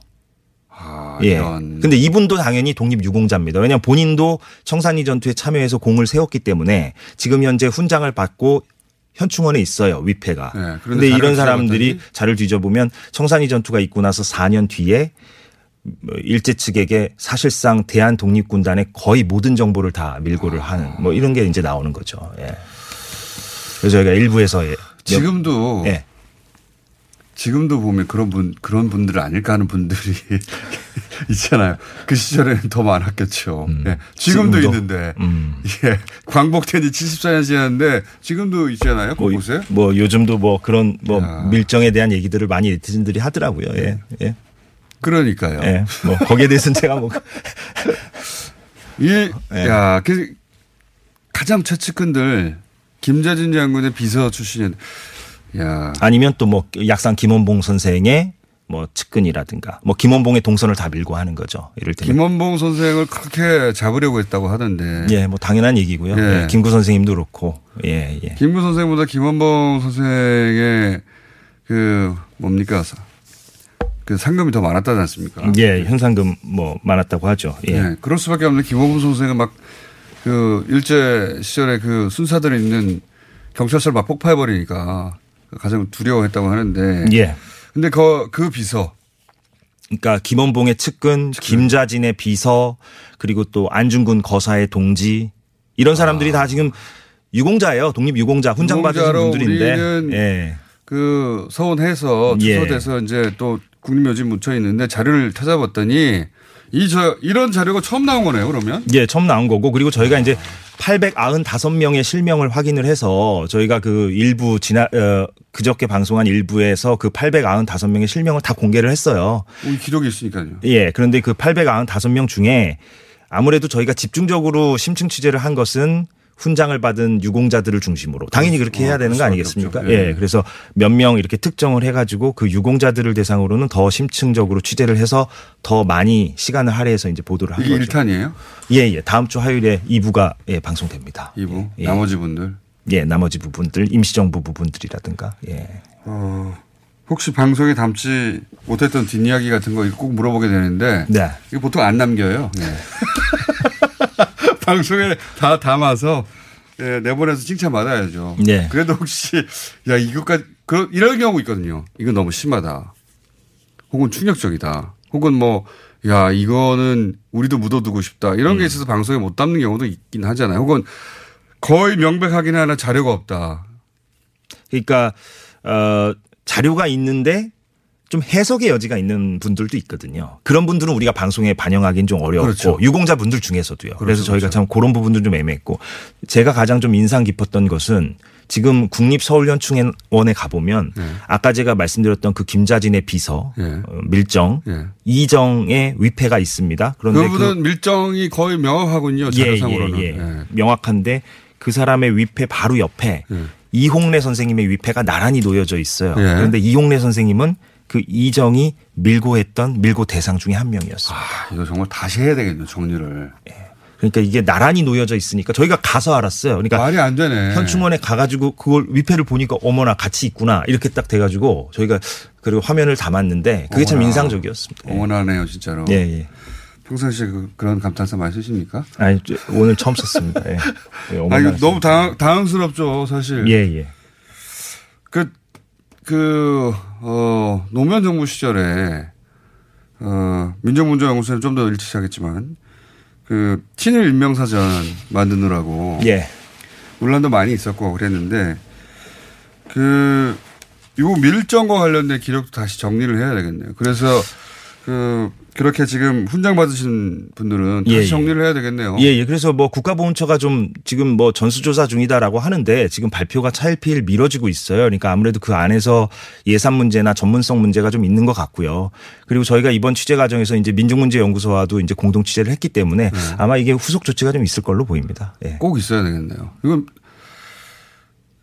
예. 아, 이런. 근데 이분도 당연히 독립유공자입니다. 왜냐하면 본인도 청산리 전투에 참여해서 공을 세웠기 때문에 지금 현재 훈장을 받고 현충원에 있어요 위패가. 네, 그런데 그런데 이런 사람들이? 자를 뒤져보면 청산리 전투가 있고 나서 4년 뒤에 뭐 일제 측에게 사실상 대한 독립군단의 거의 모든 정보를 다 밀고를 하는 뭐 이런 게 이제 나오는 거죠. 예. 그래서 저희가 일부에서 예. 지금도 예. 지금도 보면 그런 분 그런 분들 아닐까 하는 분들이 있잖아요. 그 시절에는 더 많았겠죠. 예. 지금도, 지금도? 있는데 예. 광복된 지 74년 지났는데 지금도 있잖아요. 곳곳에. 뭐 요즘도 뭐 그런 뭐 밀정에 대한 얘기들을 많이 네티즌들이 하더라고요. 예. 예. 그러니까요. 예. 뭐 거기에 대해서는 제가 뭐 이, 예. 야, 그 가장 최측근들 김자진 장군의 비서 출신인 야. 아니면 또 뭐 약산 김원봉 선생의 뭐 측근이라든가 뭐 김원봉의 동선을 다 밀고 하는 거죠. 이럴 때는 김원봉 선생을 그렇게 잡으려고 했다고 하던데. 예, 뭐 당연한 얘기고요. 예. 예, 김구 선생님도 그렇고 예, 예. 김구 선생보다 김원봉 선생의 그 뭡니까 그 상금이 더 많았다지 않습니까? 예, 현상금 뭐 많았다고 하죠. 예. 예, 그럴 수밖에 없는 김원봉 선생은 막 그 일제 시절에 그 순사들이 있는 경찰서를 막 폭파해 버리니까 가장 두려워했다고 하는데. 예. 근데 그, 그 비서 그러니까 김원봉의 측근, 김자진의 비서, 그리고 또 안중근 거사의 동지 이런 사람들이 다 지금 유공자예요. 독립 유공자 훈장 받으신 분들인데. 우리는 예. 그 서원해서 예. 주소돼서 이제 또 국립묘지 묻혀 있는데 자료를 찾아봤더니 이저 이런 자료가 처음 나온 거네요. 그러면 예, 처음 나온 거고 그리고 저희가 이제 895명의 실명을 확인을 해서 저희가 그 일부 지나 어, 그저께 방송한 일부에서 그 895명의 실명을 다 공개를 했어요. 이 기록이 있으니까요. 예. 그런데 그 895명 중에 아무래도 저희가 집중적으로 심층 취재를 한 것은 훈장을 받은 유공자들을 중심으로 당연히 그렇게 해야 되는 거 아니겠습니까? 예. 예. 그래서 몇 명 이렇게 특정을 해가지고 그 유공자들을 대상으로는 더 심층적으로 취재를 해서 더 많이 시간을 할애해서 이제 보도를 한 이게 거죠. 1탄이에요? 예, 예. 다음 주 화요일에 2부가 예, 방송됩니다. 2부 예. 나머지 분들 예, 나머지 부분들 임시정부 부분들이라든가 예. 어, 혹시 방송에 담지 못했던 뒷이야기 같은 거 꼭 물어보게 되는데 네. 이거 보통 안 남겨요. 예. 방송에 다 담아서 예, 내보내서 칭찬 받아야죠. 네. 그래도 혹시 야 이것까지 그 이런 경우 있거든요. 이건 너무 심하다. 혹은 충격적이다. 혹은 뭐 야 이거는 우리도 묻어두고 싶다. 이런 음. 게 있어서 방송에 못 담는 경우도 있긴 하잖아요. 혹은 거의 명백하긴 하나 자료가 없다. 그러니까 어 자료가 있는데 좀 해석의 여지가 있는 분들도 있거든요. 그런 분들은 우리가 방송에 반영하기는 좀 어려웠고 그렇죠. 유공자 분들 중에서도요. 그래서 그렇죠, 저희가 그렇죠. 참 그런 부분도 좀 애매했고 제가 가장 좀 인상 깊었던 것은 지금 국립서울현충원에 가보면 네. 아까 제가 말씀드렸던 그 김자진의 비서 예. 어, 밀정 예. 이정의 위패가 있습니다. 그런데 그분은 그 밀정이 거의 명확하군요. 예, 자료상으로는. 예, 예. 예. 명확한데 그 사람의 위패 바로 옆에 이홍래 선생님의 위패가 나란히 놓여져 있어요. 예. 그런데 이홍래 선생님은 그 이정이 밀고 했던 밀고 대상 중에 한 명이었어요. 아, 이거 정말 다시 해야 되겠네요. 정리를. 그러니까 이게 나란히 놓여져 있으니까 저희가 가서 알았어요. 그러니까 말이 안 되네. 현충원에 가가지고 그걸 위패를 보니까 어머나 같이 있구나 이렇게 딱 돼가지고 저희가 그리고 화면을 담았는데 그게 참 어머나. 인상적이었습니다. 예. 어머나네요, 진짜로. 예, 예. 평상시에 그, 그런 감탄사 많이 쓰십니까? 아니 저- 오늘 처음 썼습니다. 예. 예, 아, 이거 너무 당황, 당황스럽죠, 사실. 예, 예. 그, 그, 어, 노무현 정부 시절에, 어, 민정문제연구소는 좀 더 일찍 시작했지만, 그, 친일 인명사전 만드느라고. 예. 논란도 많이 있었고 그랬는데, 그, 요 밀정과 관련된 기록도 다시 정리를 해야 되겠네요. 그래서, 그, 그렇게 지금 훈장 받으신 분들은 다시 예, 예. 정리를 해야 되겠네요. 예, 예. 그래서 뭐 국가보훈처가 좀 지금 뭐 전수조사 중이다라고 하는데 지금 발표가 차일피일 미뤄지고 있어요. 그러니까 아무래도 그 안에서 예산 문제나 전문성 문제가 좀 있는 것 같고요. 그리고 저희가 이번 취재 과정에서 이제 민중문제연구소와도 이제 공동 취재를 했기 때문에 아마 이게 후속 조치가 좀 있을 걸로 보입니다. 예. 꼭 있어야 되겠네요. 이건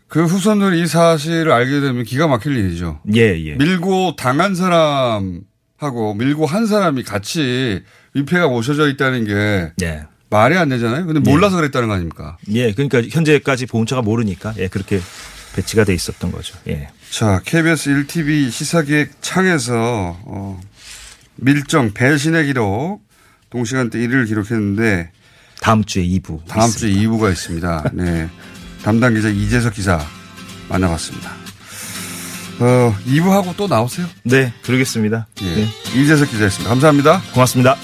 그 후손들이 이 사실을 알게 되면 기가 막힐 일이죠. 예, 예. 밀고 당한 사람 하고 밀고 한 사람이 같이 위패가 모셔져 있다는 게 예. 말이 안 되잖아요. 근데 몰라서 그랬다는 거 아닙니까? 예, 그러니까 현재까지 보훈처가 모르니까 예, 그렇게 배치가 돼 있었던 거죠. 예. 자, KBS 1TV 시사기획 창에서 어, 밀정 배신의 기록 동시간대 1위를 기록했는데 다음 주에 2부 다음 주에 2부가 있습니다. 네. 담당 기자 이재석 기자 만나봤습니다. 어, 2부하고 또 나오세요? 네, 그러겠습니다. 예. 이재석 기자였습니다. 감사합니다. 고맙습니다.